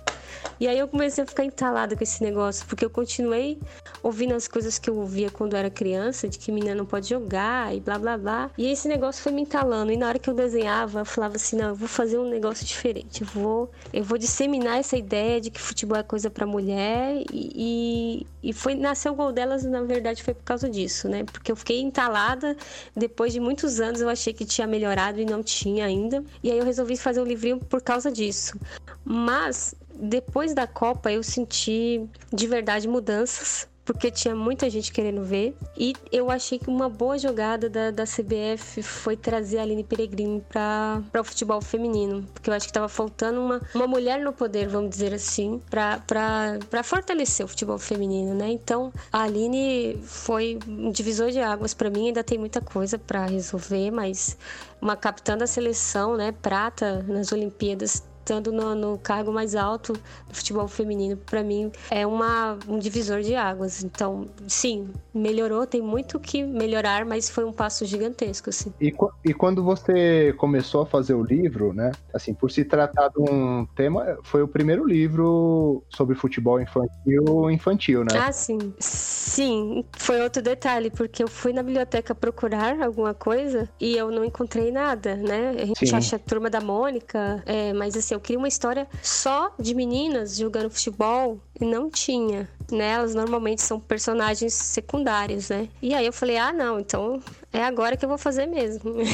E aí eu comecei a ficar entalada com esse negócio, porque eu continuei ouvindo as coisas que eu ouvia quando eu era criança, de que menina não pode jogar e blá blá blá. E esse negócio foi me entalando. E na hora que eu desenhava, eu falava assim: não, eu vou fazer um negócio diferente. Eu vou, eu vou disseminar essa ideia de que futebol é coisa para mulher. E, e, foi nasceu o gol delas, na verdade, foi por causa disso, né? Porque eu fiquei entalada. Depois de muitos anos, eu achei que tinha melhorado e não tinha ainda. E aí eu resolvi fazer o livrinho por causa disso. Mas depois da Copa eu senti de verdade mudanças porque tinha muita gente querendo ver. E eu achei que uma boa jogada da, da CBF foi trazer a Aline Peregrini para o futebol feminino. Porque eu acho que estava faltando uma, uma mulher no poder, vamos dizer assim, para fortalecer o futebol feminino, né? Então a Aline foi um divisor de águas para mim. Ainda tem muita coisa para resolver, mas uma capitã da seleção, né? Prata nas Olimpíadas estando no, no cargo mais alto do futebol feminino, para mim é uma, um divisor de águas. Então, sim, melhorou, tem muito que melhorar, mas foi um passo gigantesco, assim. E, e quando você começou a fazer o livro, né, assim, por se tratar de um tema, foi o primeiro livro sobre futebol infantil infantil, né? Ah, sim. Sim, foi outro detalhe, porque eu fui na biblioteca procurar alguma coisa e eu não encontrei nada, né? A gente sim. acha a Turma da Mônica, é, mas assim, eu queria uma história só de meninas jogando futebol e não tinha né? Elas normalmente são personagens secundários, né? E aí eu falei, ah, não, então é agora que eu vou fazer mesmo.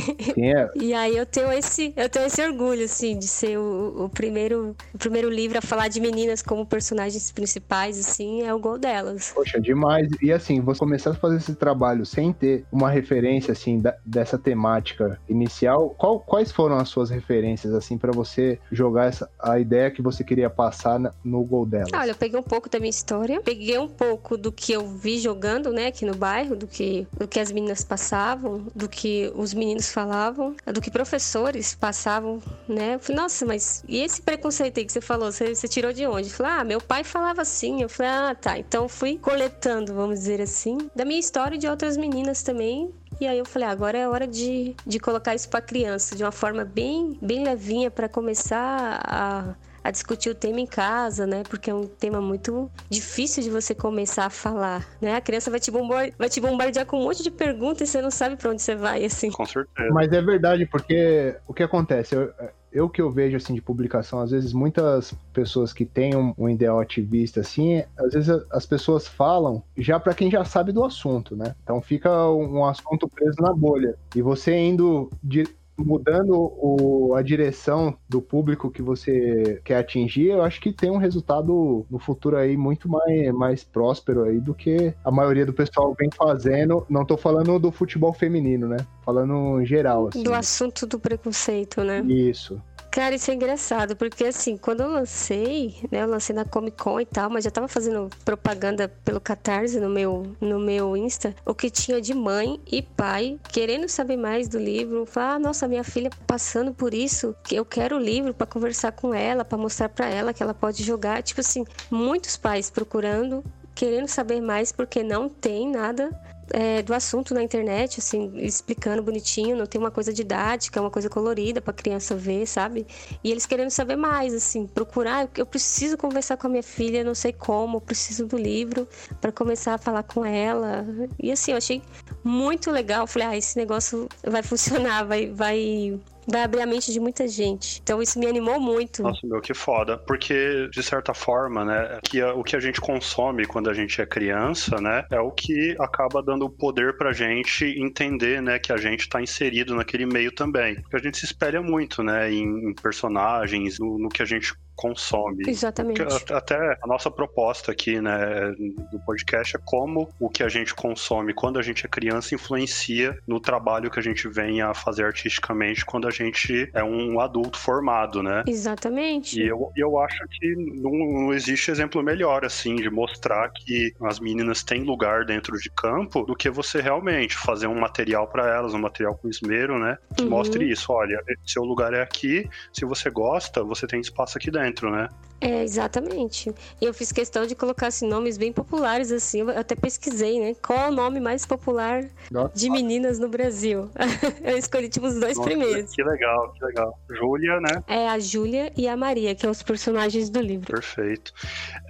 É. e aí eu tenho esse, eu tenho esse orgulho, assim, de ser o, o, primeiro, o primeiro livro a falar de meninas como personagens principais, assim, é o gol delas. Poxa, demais. E assim, você começar a fazer esse trabalho sem ter uma referência, assim, da, dessa temática inicial, qual, quais foram as suas referências, assim, para você jogar essa, a ideia que você queria passar no gol delas? Olha, eu peguei peguei um pouco da minha história, peguei um pouco do que eu vi jogando, né, aqui no bairro, do que, do que as meninas passavam, do que os meninos falavam, do que professores passavam, né? Eu falei, nossa, mas e esse preconceito aí que você falou? Você, você tirou de onde? Eu falei, ah, meu pai falava assim. Eu falei, ah, tá. Então fui coletando, vamos dizer assim, da minha história e de outras meninas também, e aí eu falei, ah, agora é hora de, de colocar isso para criança, de uma forma bem, bem levinha para começar a, a discutir o tema em casa, né? Porque é um tema muito difícil de você começar a falar, né? A criança vai te, bombardear, vai te bombardear com um monte de perguntas e você não sabe para onde você vai, assim. Com certeza. Mas é verdade, porque o que acontece? Eu, eu que eu vejo assim de publicação, às vezes muitas pessoas que têm um, um ideal ativista assim, às vezes as pessoas falam já para quem já sabe do assunto, né? Então fica um assunto preso na bolha. E você indo de, mudando o, a direção do público que você quer atingir, eu acho que tem um resultado no futuro aí muito mais, mais próspero aí do que a maioria do pessoal vem fazendo. Não tô falando do futebol feminino, né? Falando em geral. Assim. Do assunto do preconceito, né? Isso. Cara, isso é engraçado, porque assim, quando eu lancei, né, eu lancei na Comic Con e tal, mas já tava fazendo propaganda pelo Catarse no meu, no meu Insta, o que tinha de mãe e pai querendo saber mais do livro, falar, ah, nossa, minha filha passando por isso, eu quero o livro para conversar com ela, para mostrar para ela que ela pode jogar, tipo assim, muitos pais procurando querendo saber mais porque não tem nada é, do assunto na internet, assim, explicando bonitinho, não tem uma coisa didática, uma coisa colorida para criança ver, sabe? E eles querendo saber mais, assim, procurar, eu preciso conversar com a minha filha, não sei como, preciso do livro para começar a falar com ela. E assim, eu achei muito legal, falei, ah, esse negócio vai funcionar, vai vai vai abrir a mente de muita gente. Então isso me animou muito. Nossa, meu, que foda. Porque, de certa forma, né, que o que a gente consome quando a gente é criança, né, é o que acaba dando poder pra gente entender, né, que a gente tá inserido naquele meio também. Porque a gente se espelha muito, né, em personagens, no, no que a gente consome. Exatamente. Até a nossa proposta aqui, né, do podcast é como o que a gente consome quando a gente é criança influencia no trabalho que a gente vem a fazer artisticamente quando a gente é um adulto formado, né? Exatamente. E eu, eu acho que não, não existe exemplo melhor, assim, de mostrar que as meninas têm lugar dentro de campo do que você realmente fazer um material para elas, um material com esmero, né? Que uhum. mostre isso. Olha, seu lugar é aqui, se você gosta, você tem espaço aqui dentro dentro, né? É, exatamente. E eu fiz questão de colocar assim, nomes bem populares, assim. Eu até pesquisei, né? Qual é o nome mais popular Nossa. de meninas no Brasil? eu escolhi, tipo, os dois Nossa, primeiros. Que legal, que legal. Júlia, né? É, a Júlia e a Maria, que são os personagens do livro. Perfeito.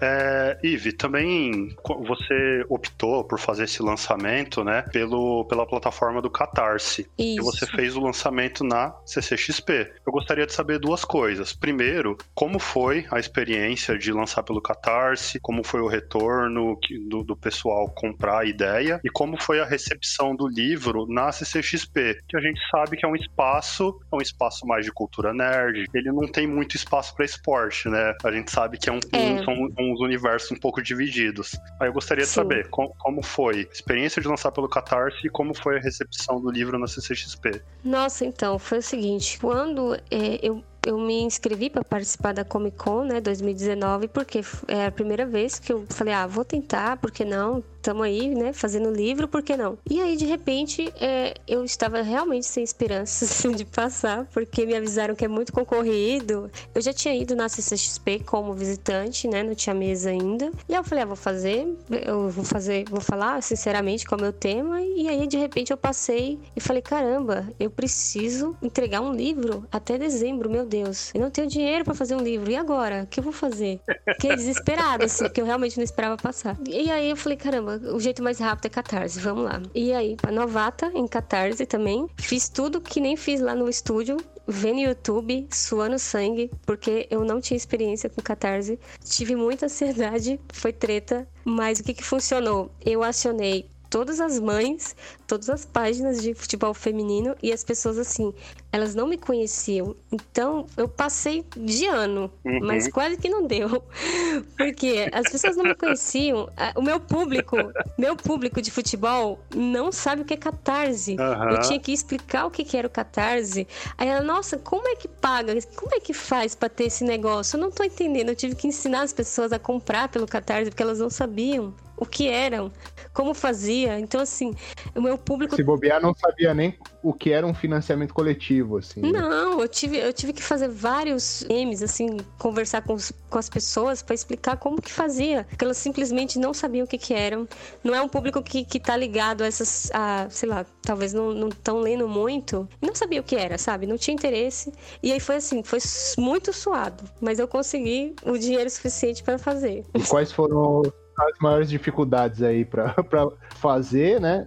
É, Ive, também você optou por fazer esse lançamento, né? Pelo, pela plataforma do Catarse. Isso. E você fez o lançamento na CCXP. Eu gostaria de saber duas coisas. Primeiro, como foi a experiência de lançar pelo Catarse, como foi o retorno do, do, pessoal comprar a ideia e como foi a recepção do livro na CCXP, que a gente sabe que é um espaço, é um espaço mais de cultura nerd, ele não tem muito espaço para esporte, né? A gente sabe que é um, é. são uns universos um pouco divididos. Aí eu gostaria de Sim. saber como, como foi a experiência de lançar pelo Catarse e como foi a recepção do livro na CCXP. Nossa, então, foi o seguinte, quando é, eu eu me inscrevi para participar da Comic Con, né, 2019, porque é a primeira vez que eu falei, ah, vou tentar, por que não? Estamos aí, né, fazendo livro, por que não? E aí, de repente, é, eu estava realmente sem esperança assim, de passar, porque me avisaram que é muito concorrido. Eu já tinha ido na CCXP como visitante, né, não tinha mesa ainda. E aí eu falei, ah, vou fazer, eu vou fazer, vou falar sinceramente qual é o meu tema. E aí, de repente, eu passei e falei, caramba, eu preciso entregar um livro até dezembro, meu Deus. Eu não tenho dinheiro para fazer um livro. E agora? O que eu vou fazer? Fiquei desesperada, assim, porque eu realmente não esperava passar. E aí eu falei, caramba, o jeito mais rápido é Catarse, vamos lá. E aí, pra novata em Catarse também, fiz tudo que nem fiz lá no estúdio, vendo YouTube, suando sangue, porque eu não tinha experiência com Catarse. Tive muita ansiedade, foi treta, mas o que que funcionou? Eu acionei todas as mães, todas as páginas de futebol feminino e as pessoas assim, elas não me conheciam. Então eu passei de ano, uhum. mas quase que não deu. Porque as pessoas não me conheciam. O meu público, meu público de futebol não sabe o que é catarse. Uhum. Eu tinha que explicar o que era o catarse. Aí ela, nossa, como é que paga? Como é que faz para ter esse negócio? Eu não tô entendendo. Eu tive que ensinar as pessoas a comprar pelo catarse porque elas não sabiam o que eram, como fazia. Então, assim, o meu público. Se bobear, não sabia nem o que era um financiamento coletivo, assim. Né? Não, eu tive, eu tive que fazer vários memes, assim, conversar com, os, com as pessoas para explicar como que fazia. Porque elas simplesmente não sabiam o que que eram. Não é um público que, que tá ligado a essas, a, sei lá, talvez não estão lendo muito. Não sabia o que era, sabe? Não tinha interesse. E aí foi assim, foi muito suado. Mas eu consegui o dinheiro suficiente para fazer. E quais foram as maiores dificuldades aí para fazer, né?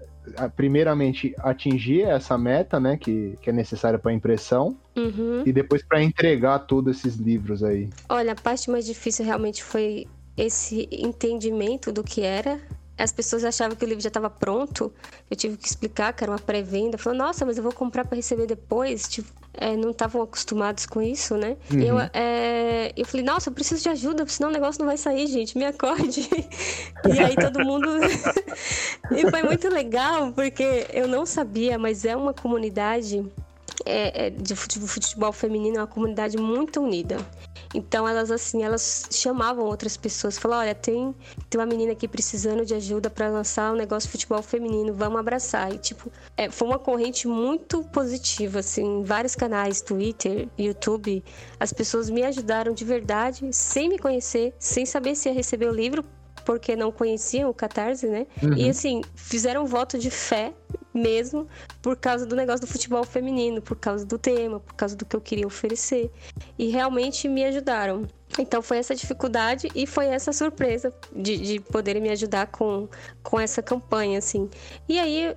Primeiramente, atingir essa meta, né? Que, que é necessária para impressão. Uhum. E depois para entregar todos esses livros aí. Olha, a parte mais difícil realmente foi esse entendimento do que era as pessoas achavam que o livro já estava pronto. Eu tive que explicar que era uma pré-venda. Falou, nossa, mas eu vou comprar para receber depois. Tipo, é, não estavam acostumados com isso, né? Uhum. Eu, é, eu falei, nossa, eu preciso de ajuda, senão o negócio não vai sair, gente. Me acorde. e aí todo mundo. e foi muito legal, porque eu não sabia, mas é uma comunidade é, é, de futebol feminino, é uma comunidade muito unida. Então elas assim, elas chamavam outras pessoas, falavam, olha, tem, tem uma menina aqui precisando de ajuda para lançar um negócio de futebol feminino, vamos abraçar. E tipo, é, foi uma corrente muito positiva, assim, vários canais, Twitter, YouTube, as pessoas me ajudaram de verdade, sem me conhecer, sem saber se ia receber o livro, porque não conheciam o Catarse, né? Uhum. E assim, fizeram um voto de fé mesmo por causa do negócio do futebol feminino, por causa do tema, por causa do que eu queria oferecer. E realmente me ajudaram. Então foi essa dificuldade e foi essa surpresa de, de poderem me ajudar com, com essa campanha, assim. E aí,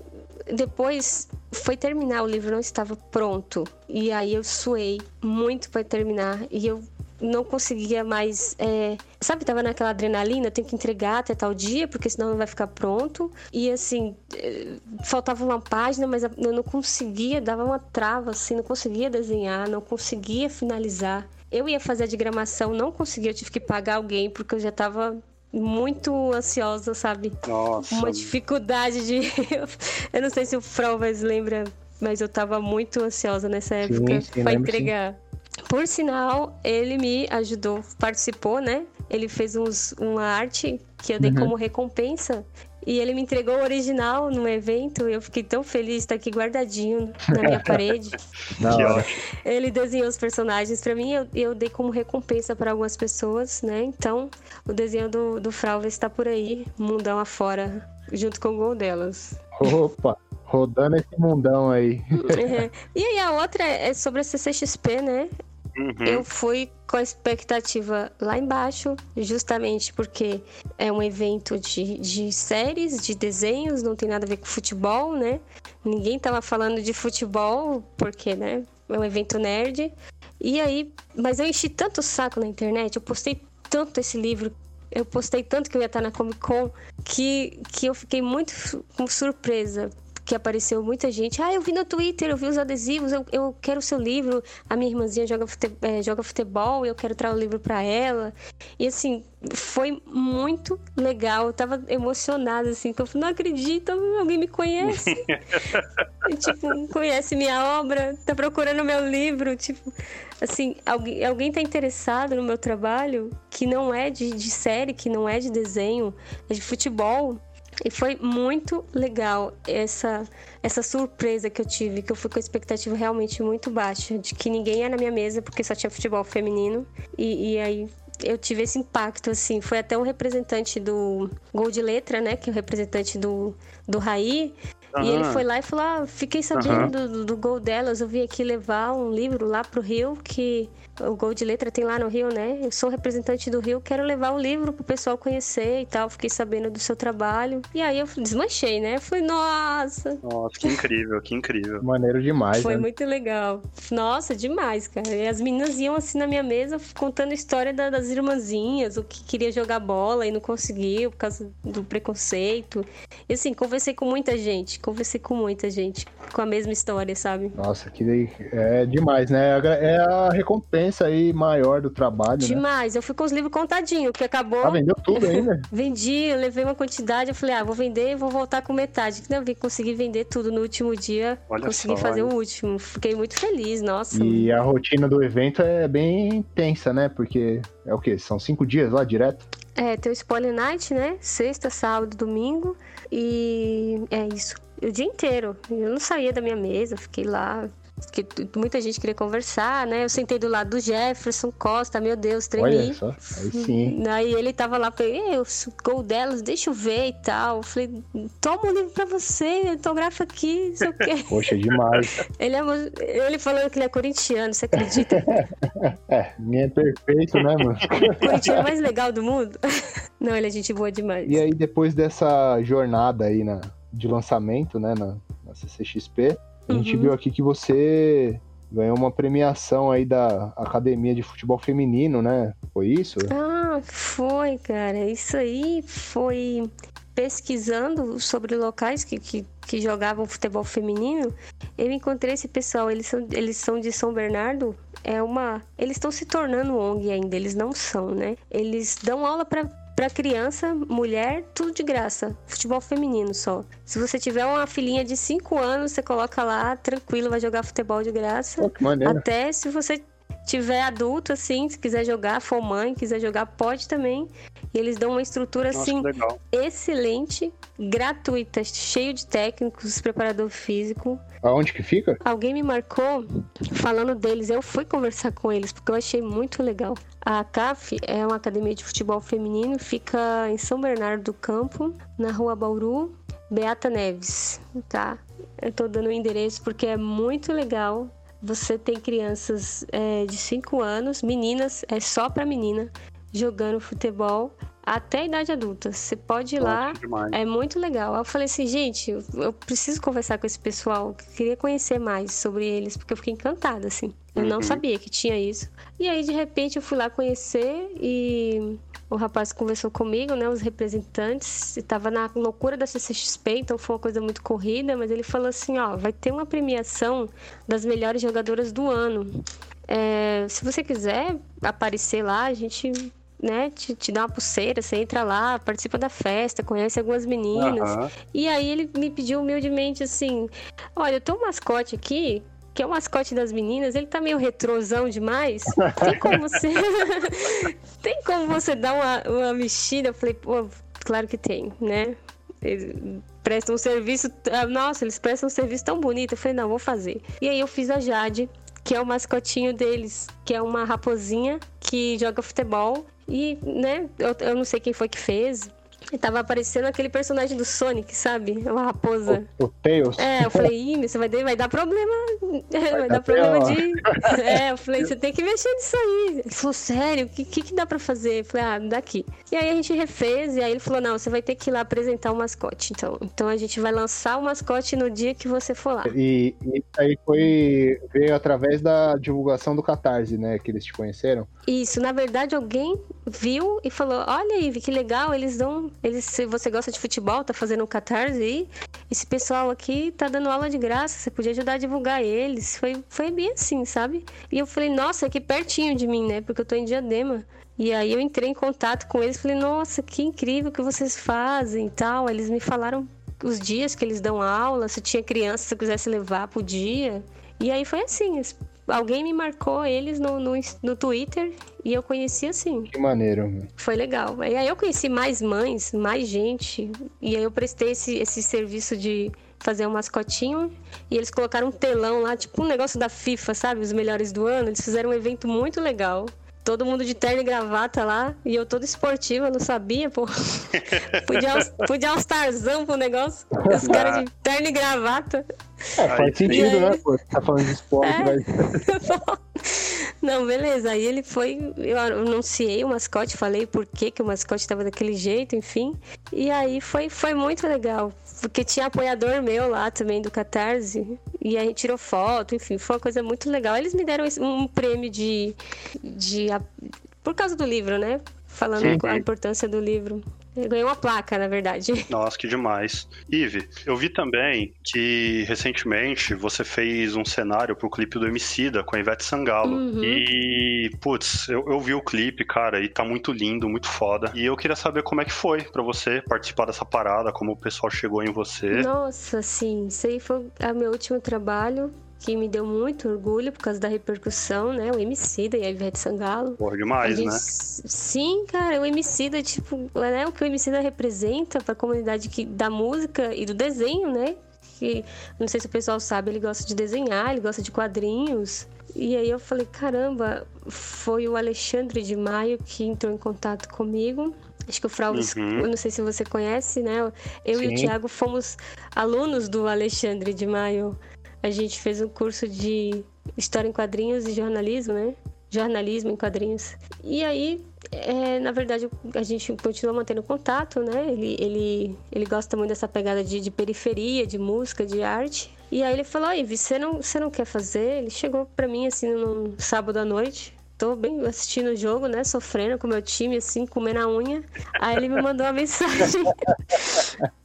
depois foi terminar, o livro não estava pronto. E aí eu suei muito para terminar. E eu não conseguia mais. É, sabe, tava naquela adrenalina, tem que entregar até tal dia, porque senão não vai ficar pronto. E assim, é, faltava uma página, mas eu não conseguia, dava uma trava, assim, não conseguia desenhar, não conseguia finalizar. Eu ia fazer a diagramação, não conseguia, eu tive que pagar alguém, porque eu já tava muito ansiosa, sabe? Nossa. Uma dificuldade de. eu não sei se o Frovas lembra, mas eu tava muito ansiosa nessa época para entregar. Por sinal, ele me ajudou, participou, né? Ele fez uns, uma arte que eu dei uhum. como recompensa. E ele me entregou o original no evento. E eu fiquei tão feliz estar aqui guardadinho na minha parede. ele desenhou os personagens para mim e eu, eu, dei como recompensa para algumas pessoas, né? Então, o desenho do, do Fralva está por aí, mundão afora, junto com o gol delas. Opa! Rodando esse mundão aí. Uhum. E aí a outra é sobre a CCXP, né? Uhum. Eu fui com a expectativa lá embaixo, justamente porque é um evento de, de séries, de desenhos, não tem nada a ver com futebol, né? Ninguém tava falando de futebol, porque, né? É um evento nerd. E aí, mas eu enchi tanto o saco na internet, eu postei tanto esse livro eu postei tanto que eu ia estar na Comic Con que, que eu fiquei muito surpresa que apareceu muita gente. Ah, eu vi no Twitter, eu vi os adesivos, eu, eu quero o seu livro. A minha irmãzinha joga, fute, é, joga futebol, eu quero trazer o livro para ela. E assim, foi muito legal. Eu tava emocionada, assim, que eu não acredito, alguém me conhece. tipo, conhece minha obra, tá procurando meu livro. Tipo, assim, alguém, alguém tá interessado no meu trabalho que não é de, de série, que não é de desenho, é de futebol. E foi muito legal essa, essa surpresa que eu tive, que eu fui com a expectativa realmente muito baixa, de que ninguém ia na minha mesa porque só tinha futebol feminino. E, e aí eu tive esse impacto, assim. Foi até um representante do Gol de Letra, né? Que é o representante do, do Raí. E ele foi lá e falou: ah, fiquei sabendo uhum. do, do gol delas, eu vim aqui levar um livro lá pro Rio que o Gol de Letra tem lá no Rio, né? Eu sou representante do Rio, quero levar o livro pro pessoal conhecer e tal. Fiquei sabendo do seu trabalho. E aí eu desmanchei, né? Falei, nossa. Nossa, que incrível, que incrível. Maneiro demais. Foi né? muito legal. Nossa, demais, cara. E as meninas iam assim na minha mesa contando a história da, das irmãzinhas, o que queria jogar bola e não conseguiu por causa do preconceito. E assim, conversei com muita gente, conversei com muita gente com a mesma história, sabe? Nossa, que é demais, né? É a recompensa recompensa aí maior do trabalho. Né? Demais. Né? Eu fui com os livros contadinho, que acabou. Ah, vendeu tudo ainda? Vendi, eu levei uma quantidade, eu falei, ah, vou vender e vou voltar com metade. Não, vi, consegui vender tudo no último dia. Olha consegui só, fazer olha. o último. Fiquei muito feliz, nossa. E a rotina do evento é bem intensa, né? Porque é o quê? São cinco dias lá direto? É, tem o Spoiler Night, né? Sexta, sábado, domingo. E é isso. O dia inteiro. Eu não saía da minha mesa, fiquei lá que muita gente queria conversar, né? Eu sentei do lado do Jefferson Costa, meu Deus, tremi. Olha só, aí sim. Aí ele tava lá, falei, eu, gol delas, deixa eu ver e tal. Eu falei, toma o um livro pra você, autografa aqui, não sei o quê. Poxa, demais. ele, é, ele falando que ele é corintiano, você acredita? é, minha é perfeito, né, mano? corintiano mais legal do mundo. Não, ele é gente boa demais. E aí, depois dessa jornada aí na, de lançamento, né, na, na CCXP, a gente uhum. viu aqui que você ganhou uma premiação aí da Academia de Futebol Feminino, né? Foi isso? Ah, foi, cara. Isso aí foi pesquisando sobre locais que, que, que jogavam futebol feminino. Eu encontrei esse pessoal, eles são, eles são de São Bernardo. É uma. Eles estão se tornando ONG ainda, eles não são, né? Eles dão aula para para criança, mulher, tudo de graça. Futebol feminino só. Se você tiver uma filhinha de 5 anos, você coloca lá, tranquilo, vai jogar futebol de graça. Oh, Até se você tiver adulto, assim, se quiser jogar, for mãe, quiser jogar, pode também. E eles dão uma estrutura, Nossa, assim, excelente, gratuita, cheio de técnicos, preparador físico. Aonde que fica? Alguém me marcou falando deles. Eu fui conversar com eles, porque eu achei muito legal. A CAF é uma academia de futebol feminino, fica em São Bernardo do Campo, na rua Bauru, Beata Neves, tá? Eu tô dando o endereço porque é muito legal. Você tem crianças é, de 5 anos, meninas, é só para menina, jogando futebol até a idade adulta. Você pode ir lá, é muito legal. Eu falei assim, gente, eu preciso conversar com esse pessoal, queria conhecer mais sobre eles, porque eu fiquei encantada, assim. Eu uhum. não sabia que tinha isso. E aí, de repente, eu fui lá conhecer e o rapaz conversou comigo, né, os representantes, estava na loucura da CCXP, então foi uma coisa muito corrida, mas ele falou assim, ó, vai ter uma premiação das melhores jogadoras do ano. É, se você quiser aparecer lá, a gente né, te, te dá uma pulseira, você entra lá, participa da festa, conhece algumas meninas. Uhum. E aí ele me pediu humildemente assim: Olha, eu tenho um mascote aqui que é o mascote das meninas, ele tá meio retrosão demais. Tem como você. tem como você dar uma, uma mexida? Eu falei, pô, claro que tem, né? Eles prestam um serviço. Ah, nossa, eles prestam um serviço tão bonito. Eu falei, não, vou fazer. E aí eu fiz a Jade, que é o mascotinho deles, que é uma raposinha que joga futebol. E, né, eu, eu não sei quem foi que fez, e tava aparecendo aquele personagem do Sonic, sabe? Uma raposa. O, o Tails. É, eu falei, ih, você vai, vai dar problema. Vai, vai dar problema de. É, eu falei, você tem que mexer nisso aí. Ele falou, sério, o que, que, que dá pra fazer? Eu falei, ah, daqui. E aí a gente refez, e aí ele falou, não, você vai ter que ir lá apresentar o mascote. Então, então a gente vai lançar o mascote no dia que você for lá. E, e aí foi. veio através da divulgação do Catarse, né? Que eles te conheceram? Isso, na verdade, alguém viu e falou: Olha, Ivy, que legal, eles dão. Eles, se você gosta de futebol, tá fazendo um catarse aí. Esse pessoal aqui tá dando aula de graça, você podia ajudar a divulgar eles. Foi, foi bem assim, sabe? E eu falei, nossa, aqui pertinho de mim, né? Porque eu tô em diadema. E aí eu entrei em contato com eles falei, nossa, que incrível que vocês fazem e tal. Eles me falaram os dias que eles dão aula, se tinha criança, se eu quisesse levar, podia. E aí foi assim, alguém me marcou eles no, no, no Twitter e eu conheci assim. Que maneiro. Foi legal. E aí eu conheci mais mães, mais gente. E aí eu prestei esse, esse serviço de fazer um mascotinho. E eles colocaram um telão lá, tipo um negócio da FIFA, sabe? Os melhores do ano. Eles fizeram um evento muito legal. todo mundo de terno e gravata lá, e eu toda esportiva, não sabia, pô. podia, podia All-Starzão pro negócio. Os caras de terno e gravata. É, faz sentido, né, pô? Tá falando de esporte, é. Não, beleza. Aí ele foi, eu anunciei o mascote, falei por que, que o mascote estava daquele jeito, enfim. E aí foi, foi muito legal. Porque tinha apoiador meu lá também do Catarse. E a gente tirou foto, enfim, foi uma coisa muito legal. Eles me deram um prêmio de. de por causa do livro, né? Falando Sim. a importância do livro. Eu ganhei uma placa, na verdade. Nossa, que demais. Ive, eu vi também que recentemente você fez um cenário pro clipe do Emicida com a Ivete Sangalo. Uhum. E, putz, eu, eu vi o clipe, cara, e tá muito lindo, muito foda. E eu queria saber como é que foi para você participar dessa parada, como o pessoal chegou em você. Nossa, sim, isso aí foi o meu último trabalho que me deu muito orgulho por causa da repercussão, né? O MC da e a Ivete Sangalo. Porra, demais, gente... né? Sim, cara, o MC da, tipo, né? O que o MC da representa pra comunidade que... da música e do desenho, né? Que, não sei se o pessoal sabe, ele gosta de desenhar, ele gosta de quadrinhos. E aí eu falei, caramba, foi o Alexandre de Maio que entrou em contato comigo. Acho que o Fraudes, uhum. eu não sei se você conhece, né? Eu Sim. e o Thiago fomos alunos do Alexandre de Maio a gente fez um curso de História em Quadrinhos e Jornalismo, né? Jornalismo em quadrinhos. E aí, é, na verdade, a gente continua mantendo contato, né? Ele, ele, ele gosta muito dessa pegada de, de periferia, de música, de arte. E aí ele falou, Ivy, você não, você não quer fazer? Ele chegou para mim, assim, num sábado à noite tô bem assistindo o jogo, né? Sofrendo com o meu time, assim, comendo a unha. Aí ele me mandou uma mensagem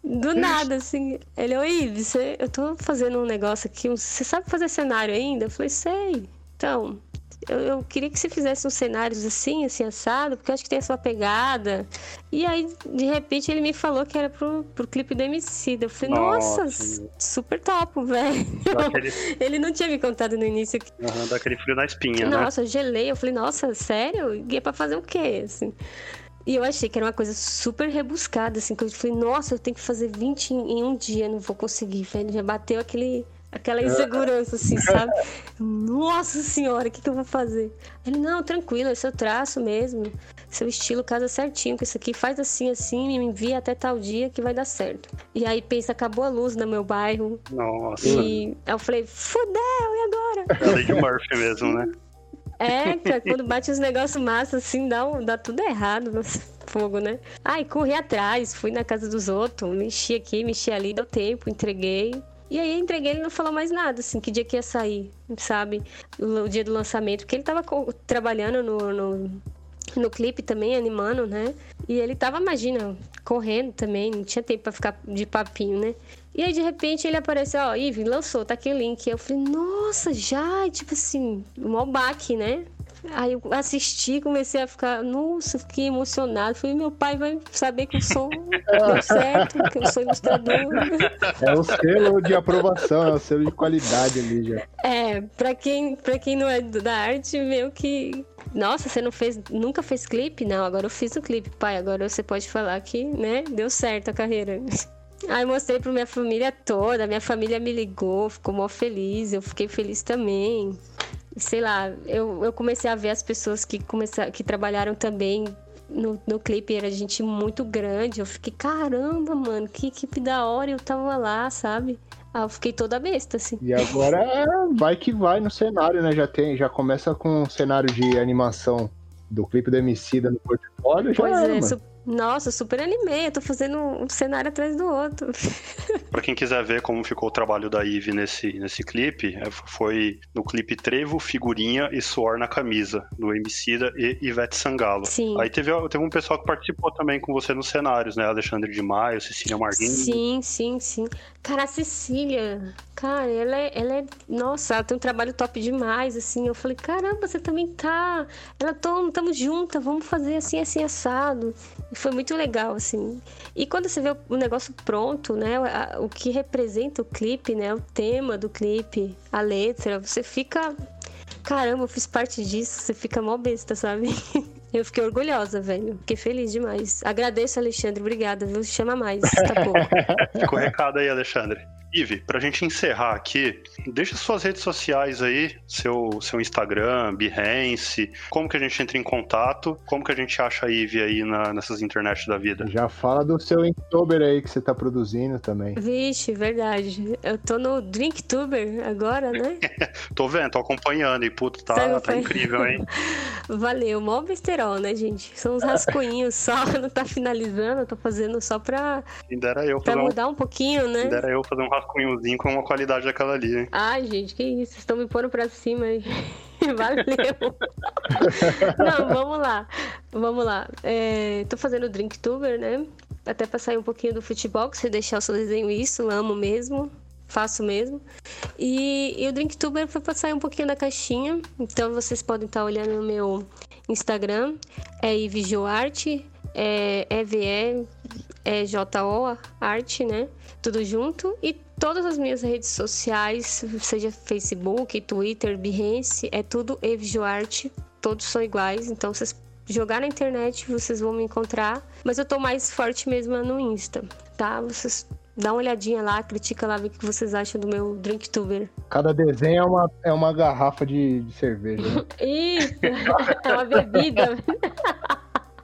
do nada, assim. Ele, oi, você, eu tô fazendo um negócio aqui, você sabe fazer cenário ainda? Eu falei, sei. Então, eu, eu, queria que você fizesse uns cenários assim, assim, assado, porque eu acho que tem a sua pegada. E aí, de repente, ele me falou que era pro, pro clipe do MC. Eu falei, nossa, nossa super top, velho. Daquele... ele não tinha me contado no início. Uhum, daquele frio na espinha, nossa, né? Nossa, gelei. Eu falei, nossa, sério? E é pra fazer o quê, assim? E eu achei que era uma coisa super rebuscada, assim, que eu falei, nossa, eu tenho que fazer 20 em um dia, não vou conseguir, velho. Já bateu aquele Aquela insegurança, assim, sabe? Nossa senhora, o que, que eu vou fazer? Ele, não, tranquilo, é seu traço mesmo. Seu estilo casa certinho com isso aqui. Faz assim, assim, me envia até tal dia que vai dar certo. E aí pensa, acabou a luz no meu bairro. Nossa. E aí eu falei, fudeu, e agora? É de Murphy mesmo, né? É, cara, quando bate os negócios massa, assim, dá, um, dá tudo errado no fogo, né? Ai, corri atrás, fui na casa dos outros, mexi aqui, mexi ali, deu tempo, entreguei. E aí entreguei, ele não falou mais nada, assim, que dia que ia sair, sabe? O, dia do lançamento, porque ele tava trabalhando no, no, no clipe também, animando, né? E ele tava, imagina, correndo também, não tinha tempo pra ficar de papinho, né? E aí, de repente, ele apareceu, ó, Ive, lançou, tá aqui o link. Eu falei, nossa, já? Tipo assim, mó baque, né? Aí eu assisti, comecei a ficar, nossa, fiquei emocionado. Falei, meu pai vai saber que eu sou deu certo, que eu sou ilustrador. É o selo de aprovação, é o selo de qualidade ali já. É, pra quem, pra quem não é da arte, meio que. Nossa, você não fez, nunca fez clipe? Não, agora eu fiz o clipe, pai. Agora você pode falar que, né, deu certo a carreira. Aí mostrei pra minha família toda, minha família me ligou, ficou mó feliz, eu fiquei feliz também sei lá, eu, eu comecei a ver as pessoas que, começaram, que trabalharam também no, no clipe, era gente muito grande. Eu fiquei, caramba, mano, que equipe da hora, eu tava lá, sabe? Ah, eu fiquei toda besta, assim. E agora vai que vai no cenário, né? Já tem, já começa com um cenário de animação do clipe do Emicida no portfólio. Pois já é. Nossa, super animei. Eu tô fazendo um cenário atrás do outro. pra quem quiser ver como ficou o trabalho da Eve nesse, nesse clipe, é, foi no clipe Trevo, Figurinha e Suor na Camisa, do Emicida e Ivete Sangalo. Sim. Aí teve, teve um pessoal que participou também com você nos cenários, né? Alexandre de Maio, Cecília Marguinhos. Sim, sim, sim. Cara, a Cecília, cara, ela é, ela é. Nossa, ela tem um trabalho top demais, assim. Eu falei, caramba, você também tá. Ela, tamo, tamo junta, vamos fazer assim, assim, assado. Foi muito legal, assim. E quando você vê o negócio pronto, né? O que representa o clipe, né? O tema do clipe, a letra, você fica. Caramba, eu fiz parte disso, você fica mó besta, sabe? Eu fiquei orgulhosa, velho. Fiquei feliz demais. Agradeço, Alexandre. Obrigada, viu? Chama mais, tá recado aí, Alexandre. Ive, pra gente encerrar aqui, deixa suas redes sociais aí, seu, seu Instagram, Behance, como que a gente entra em contato, como que a gente acha a Ive aí na, nessas internet da vida. Já fala do seu Inktober aí que você tá produzindo também. Vixe, verdade. Eu tô no Drinktuber agora, né? tô vendo, tô acompanhando e puto, tá, tá incrível, hein? Valeu, mó besterol, né, gente? São uns rascunhinhos só, não tá finalizando, eu tô fazendo só pra, Ainda era eu pra mudar um... um pouquinho, né? Ainda era eu fazer um rascunhozinho com uma qualidade daquela ali, hein? Ai, gente, que isso, vocês estão me pondo pra cima aí. Valeu. Não, vamos lá. Vamos lá. É, tô fazendo Drinktuber, né? Até pra sair um pouquinho do futebol, que você deixar o seu desenho isso, amo mesmo. Faço mesmo. E, e o Drinktuber foi pra sair um pouquinho da caixinha. Então vocês podem estar olhando no meu Instagram. É Ivijoarte. É EVE. É J-O, arte, né? Tudo junto. E todas as minhas redes sociais, seja Facebook, Twitter, Behance, é tudo Evijoarte. Todos são iguais. Então vocês jogar na internet, vocês vão me encontrar. Mas eu tô mais forte mesmo no Insta, tá? Vocês dá uma olhadinha lá, critica lá, vê o que vocês acham do meu Drinktuber. Cada desenho é uma, é uma garrafa de, de cerveja. Né? Isso, é uma bebida.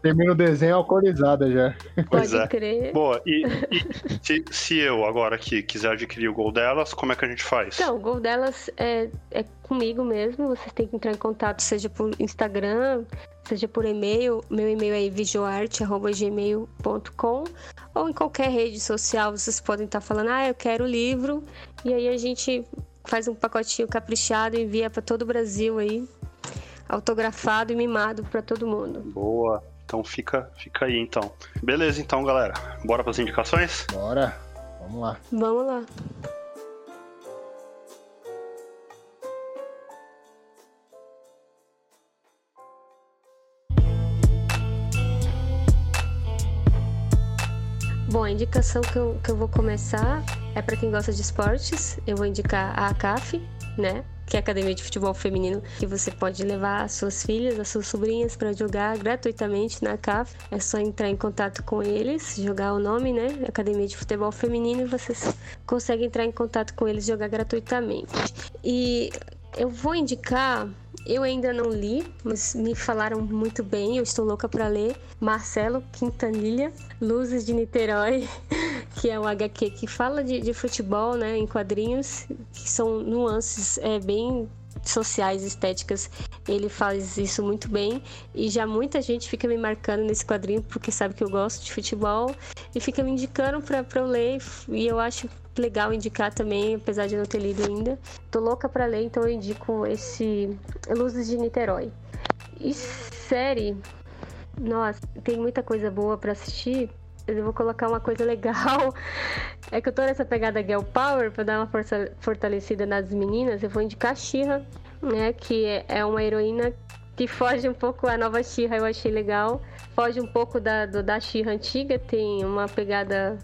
Termina o desenho alcoolizada já. Pode é. crer. Boa, e, e se, se, eu agora aqui quiser adquirir o gol delas, como é que a gente faz? Então, o gol delas é, é comigo mesmo. Vocês têm que entrar em contato, seja por Instagram, seja por e-mail. Meu e-mail é vijoarte.gmail.com ou em qualquer rede social vocês podem estar falando, ah, eu quero o livro. E aí a gente faz um pacotinho caprichado e envia para todo o Brasil aí, autografado e mimado para todo mundo. Boa. Então fica, fica aí então. Beleza então, galera. Bora para as indicações? Bora. Vamos lá. Vamos lá. Bom, a indicação que eu, que eu vou começar é para quem gosta de esportes. Eu vou indicar a ACAF, né? Que é a Academia de Futebol Feminino, que você pode levar as suas filhas, as suas sobrinhas para jogar gratuitamente na CAF. É só entrar em contato com eles, jogar o nome, né? Academia de Futebol Feminino, e vocês conseguem entrar em contato com eles jogar gratuitamente. E eu vou indicar eu ainda não li, mas me falaram muito bem, eu estou louca para ler. Marcelo Quintanilha, Luzes de Niterói, que é um HQ que fala de, de futebol, né, em quadrinhos, que são nuances é, bem sociais, estéticas, ele faz isso muito bem e já muita gente fica me marcando nesse quadrinho porque sabe que eu gosto de futebol e fica me indicando para eu ler e eu acho legal indicar também, apesar de não ter lido ainda. Tô louca para ler, então eu indico esse Luzes de Niterói. E série, nossa, tem muita coisa boa para assistir. Eu vou colocar uma coisa legal. É que eu tô nessa pegada Girl Power para dar uma força fortalecida nas meninas. Eu vou indicar a Shira, né? Que é uma heroína que foge um pouco a nova Shira, eu achei legal. Foge um pouco da, do, da Shira antiga, tem uma pegada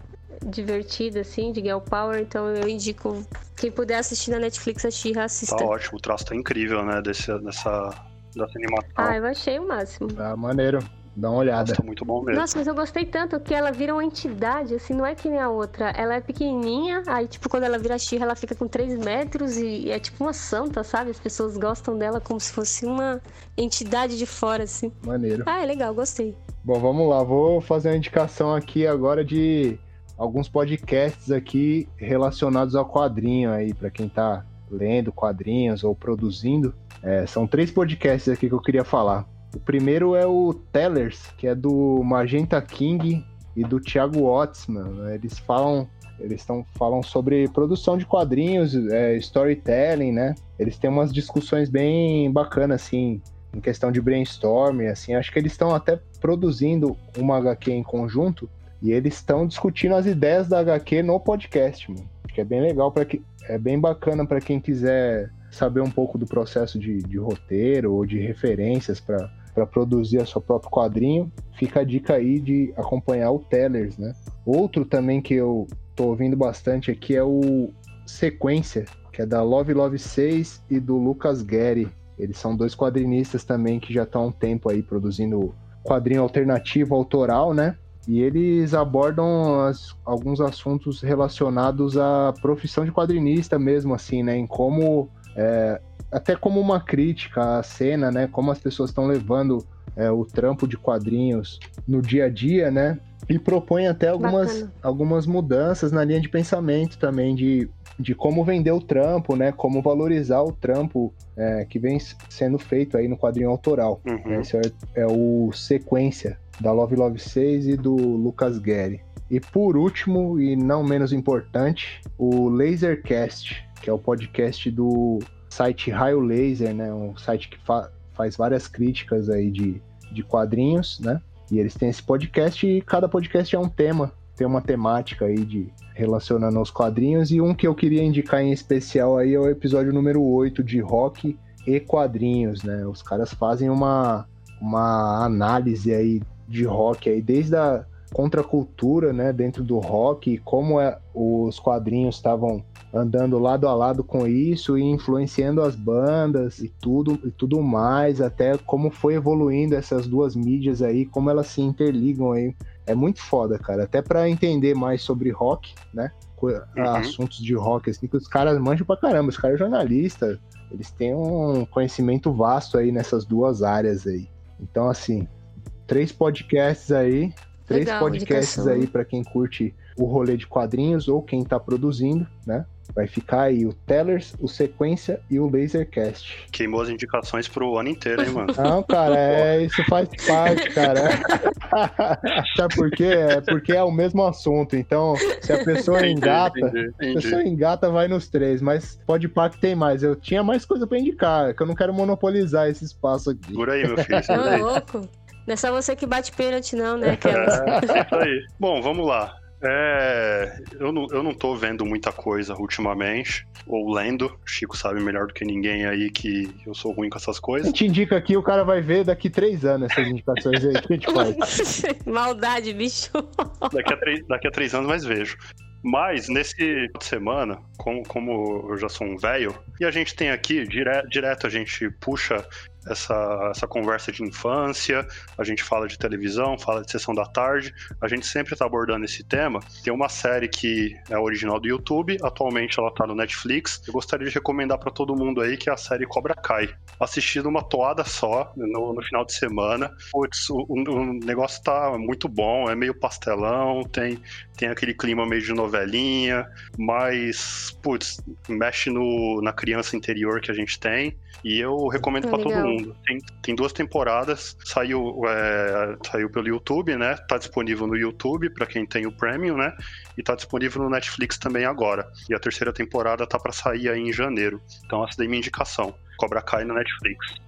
divertida, assim, de Girl Power, então eu indico quem puder assistir na Netflix a She-Ra, assista. Tá ótimo, o traço tá incrível, né, desse, dessa, dessa animação. Ah, eu achei o máximo. Tá maneiro. Dá uma olhada. Nossa, tá muito bom mesmo. Nossa, mas eu gostei tanto que ela vira uma entidade, assim, não é que nem a outra. Ela é pequenininha, aí, tipo, quando ela vira Xirra, ela fica com 3 metros e é tipo uma santa, sabe? As pessoas gostam dela como se fosse uma entidade de fora, assim. Maneiro. Ah, é legal, gostei. Bom, vamos lá. Vou fazer uma indicação aqui agora de alguns podcasts aqui relacionados ao quadrinho aí, para quem tá lendo quadrinhos ou produzindo. É, são três podcasts aqui que eu queria falar. O primeiro é o Tellers, que é do Magenta King e do Thiago Wattsman. Né? Eles falam eles estão falam sobre produção de quadrinhos, é, storytelling, né? Eles têm umas discussões bem bacanas, assim, em questão de brainstorming, assim. Acho que eles estão até produzindo uma HQ em conjunto e eles estão discutindo as ideias da HQ no podcast, mano. Que é bem legal para que é bem bacana para quem quiser saber um pouco do processo de, de roteiro ou de referências para para produzir a seu próprio quadrinho, fica a dica aí de acompanhar o Tellers, né? Outro também que eu tô ouvindo bastante aqui é o Sequência, que é da Love Love 6 e do Lucas Guerri. Eles são dois quadrinistas também que já estão há um tempo aí produzindo quadrinho alternativo autoral, né? E eles abordam as, alguns assuntos relacionados à profissão de quadrinista mesmo, assim, né? Em como. É, até como uma crítica à cena, né? Como as pessoas estão levando é, o trampo de quadrinhos no dia a dia, né? E propõe até algumas, algumas mudanças na linha de pensamento também, de, de como vender o trampo, né? Como valorizar o trampo é, que vem sendo feito aí no quadrinho autoral. Uhum. Esse é, é, o Sequência, da Love Love 6 e do Lucas Guerri. E por último, e não menos importante, o Lasercast, que é o podcast do site Raio Laser, né? Um site que fa faz várias críticas aí de, de quadrinhos, né? E eles têm esse podcast e cada podcast é um tema, tem uma temática aí de relacionando aos quadrinhos. E um que eu queria indicar em especial aí é o episódio número 8 de rock e quadrinhos, né? Os caras fazem uma, uma análise aí de rock aí, desde a contracultura, né, dentro do rock, como é, os quadrinhos estavam andando lado a lado com isso e influenciando as bandas e tudo e tudo mais, até como foi evoluindo essas duas mídias aí, como elas se interligam aí. É muito foda, cara. Até para entender mais sobre rock, né? Uhum. Assuntos de rock, assim, que os caras manjam pra caramba. Os caras jornalistas, eles têm um conhecimento vasto aí nessas duas áreas aí. Então, assim, três podcasts aí Três Legal, podcasts indicação. aí para quem curte o rolê de quadrinhos ou quem tá produzindo, né? Vai ficar aí o Tellers, o Sequência e o Lasercast. Queimou as indicações pro ano inteiro, hein, mano? Não, cara, é, isso faz parte, cara. Sabe por quê? É porque é o mesmo assunto. Então, se a pessoa entendi, engata, entendi, entendi. a pessoa engata, vai nos três. Mas pode pá que tem mais. Eu tinha mais coisa para indicar, que eu não quero monopolizar esse espaço aqui. Por aí, meu filho. Ô, louco. Não é só você que bate pênalti, não, né? É, isso aí. Bom, vamos lá. É, eu, não, eu não tô vendo muita coisa ultimamente, ou lendo. Chico sabe melhor do que ninguém aí que eu sou ruim com essas coisas. A gente indica aqui, o cara vai ver daqui três anos essas indicações aí que a gente faz. Maldade, bicho. Daqui a, três, daqui a três anos, mais vejo. Mas nesse semana, como, como eu já sou um velho, e a gente tem aqui, dire, direto a gente puxa essa, essa conversa de infância, a gente fala de televisão, fala de sessão da tarde, a gente sempre está abordando esse tema. Tem uma série que é original do YouTube, atualmente ela está no Netflix. Eu gostaria de recomendar para todo mundo aí que é a série Cobra Kai. Assistindo uma toada só no, no final de semana. Putz, o, o, negócio está muito bom, é meio pastelão, tem, tem aquele clima meio de novelinha, mas, putz, mexe no, na criança interior que a gente tem. E eu recomendo para todo mundo. Tem, tem duas temporadas, saiu, é, saiu pelo YouTube, né? Tá disponível no YouTube para quem tem o Premium, né? E tá disponível no Netflix também agora. E a terceira temporada tá para sair aí em janeiro. Então essa daí é minha indicação. Cobra Kai no Netflix.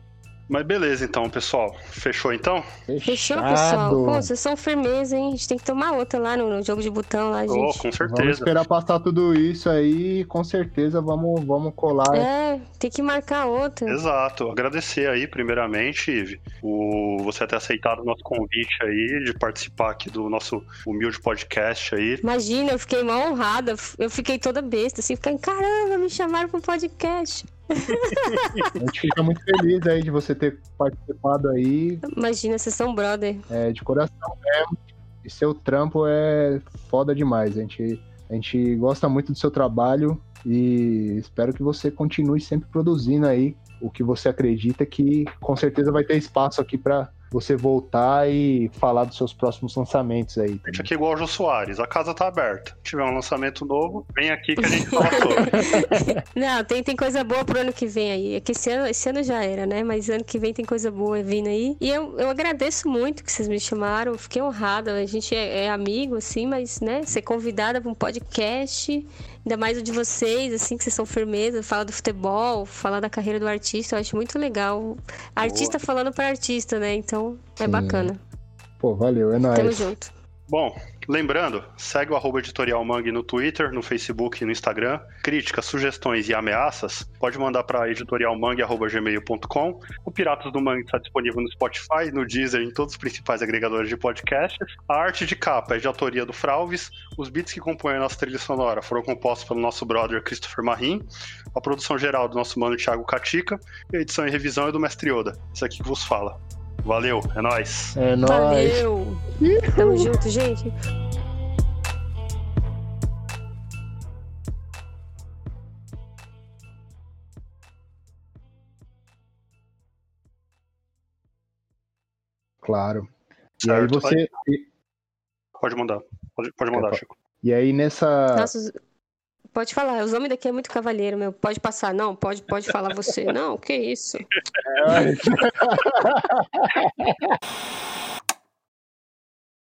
Mas beleza, então, pessoal. Fechou então? Fechou, pessoal. Pô, vocês são firmeza, hein? A gente tem que tomar outra lá no, no jogo de botão lá, gente. Oh, com certeza. Vamos esperar passar tudo isso aí e com certeza vamos, vamos colar. É, tem que marcar outra. Exato. Agradecer aí, primeiramente, Ive, o, você ter aceitado o nosso convite aí de participar aqui do nosso humilde podcast aí. Imagina, eu fiquei mal honrada. Eu fiquei toda besta, assim, fiquei, caramba, me chamaram pro podcast. a gente fica muito feliz aí de você ter participado aí. Imagina, vocês são brother. É, de coração mesmo. E seu trampo é foda demais. A gente, a gente gosta muito do seu trabalho e espero que você continue sempre produzindo aí o que você acredita que com certeza vai ter espaço aqui para você voltar e falar dos seus próximos lançamentos aí. A gente aqui é igual o Jô Soares, a casa tá aberta. Se tiver um lançamento novo, vem aqui que a gente fala sobre. Não, tem, tem coisa boa pro ano que vem aí. É que esse ano, esse ano já era, né? Mas ano que vem tem coisa boa vindo aí. E eu, eu agradeço muito que vocês me chamaram, fiquei honrada. A gente é, é amigo, assim, mas, né, ser convidada pra um podcast Ainda mais o de vocês, assim, que vocês são firmeza, fala do futebol, fala da carreira do artista, eu acho muito legal. Artista Boa. falando para artista, né? Então é Sim. bacana. Pô, valeu, é nóis. Tamo junto. Bom, lembrando, segue o arroba editorial Mangue no Twitter, no Facebook e no Instagram. Críticas, sugestões e ameaças, pode mandar para editorialmangue.gmail.com. O Piratas do Mangue está disponível no Spotify, no Deezer e em todos os principais agregadores de podcasts. A arte de capa é de autoria do Fralves. Os beats que compõem a nossa trilha sonora foram compostos pelo nosso brother Christopher Marim. A produção geral do nosso mano Thiago Catica. E a edição e revisão é do Mestre Yoda. Isso aqui que vos fala. Valeu, é nóis. É nóis. Valeu! Tamo junto, gente. Claro. E aí Certo. você. e- Pode mandar. Pode, pode mandar, Opa. Chico. E aí nessa. Nossa, os- pode falar, os homens daqui é muito cavalheiro, meu. Pode passar, não, pode, pode falar você. Não, que isso?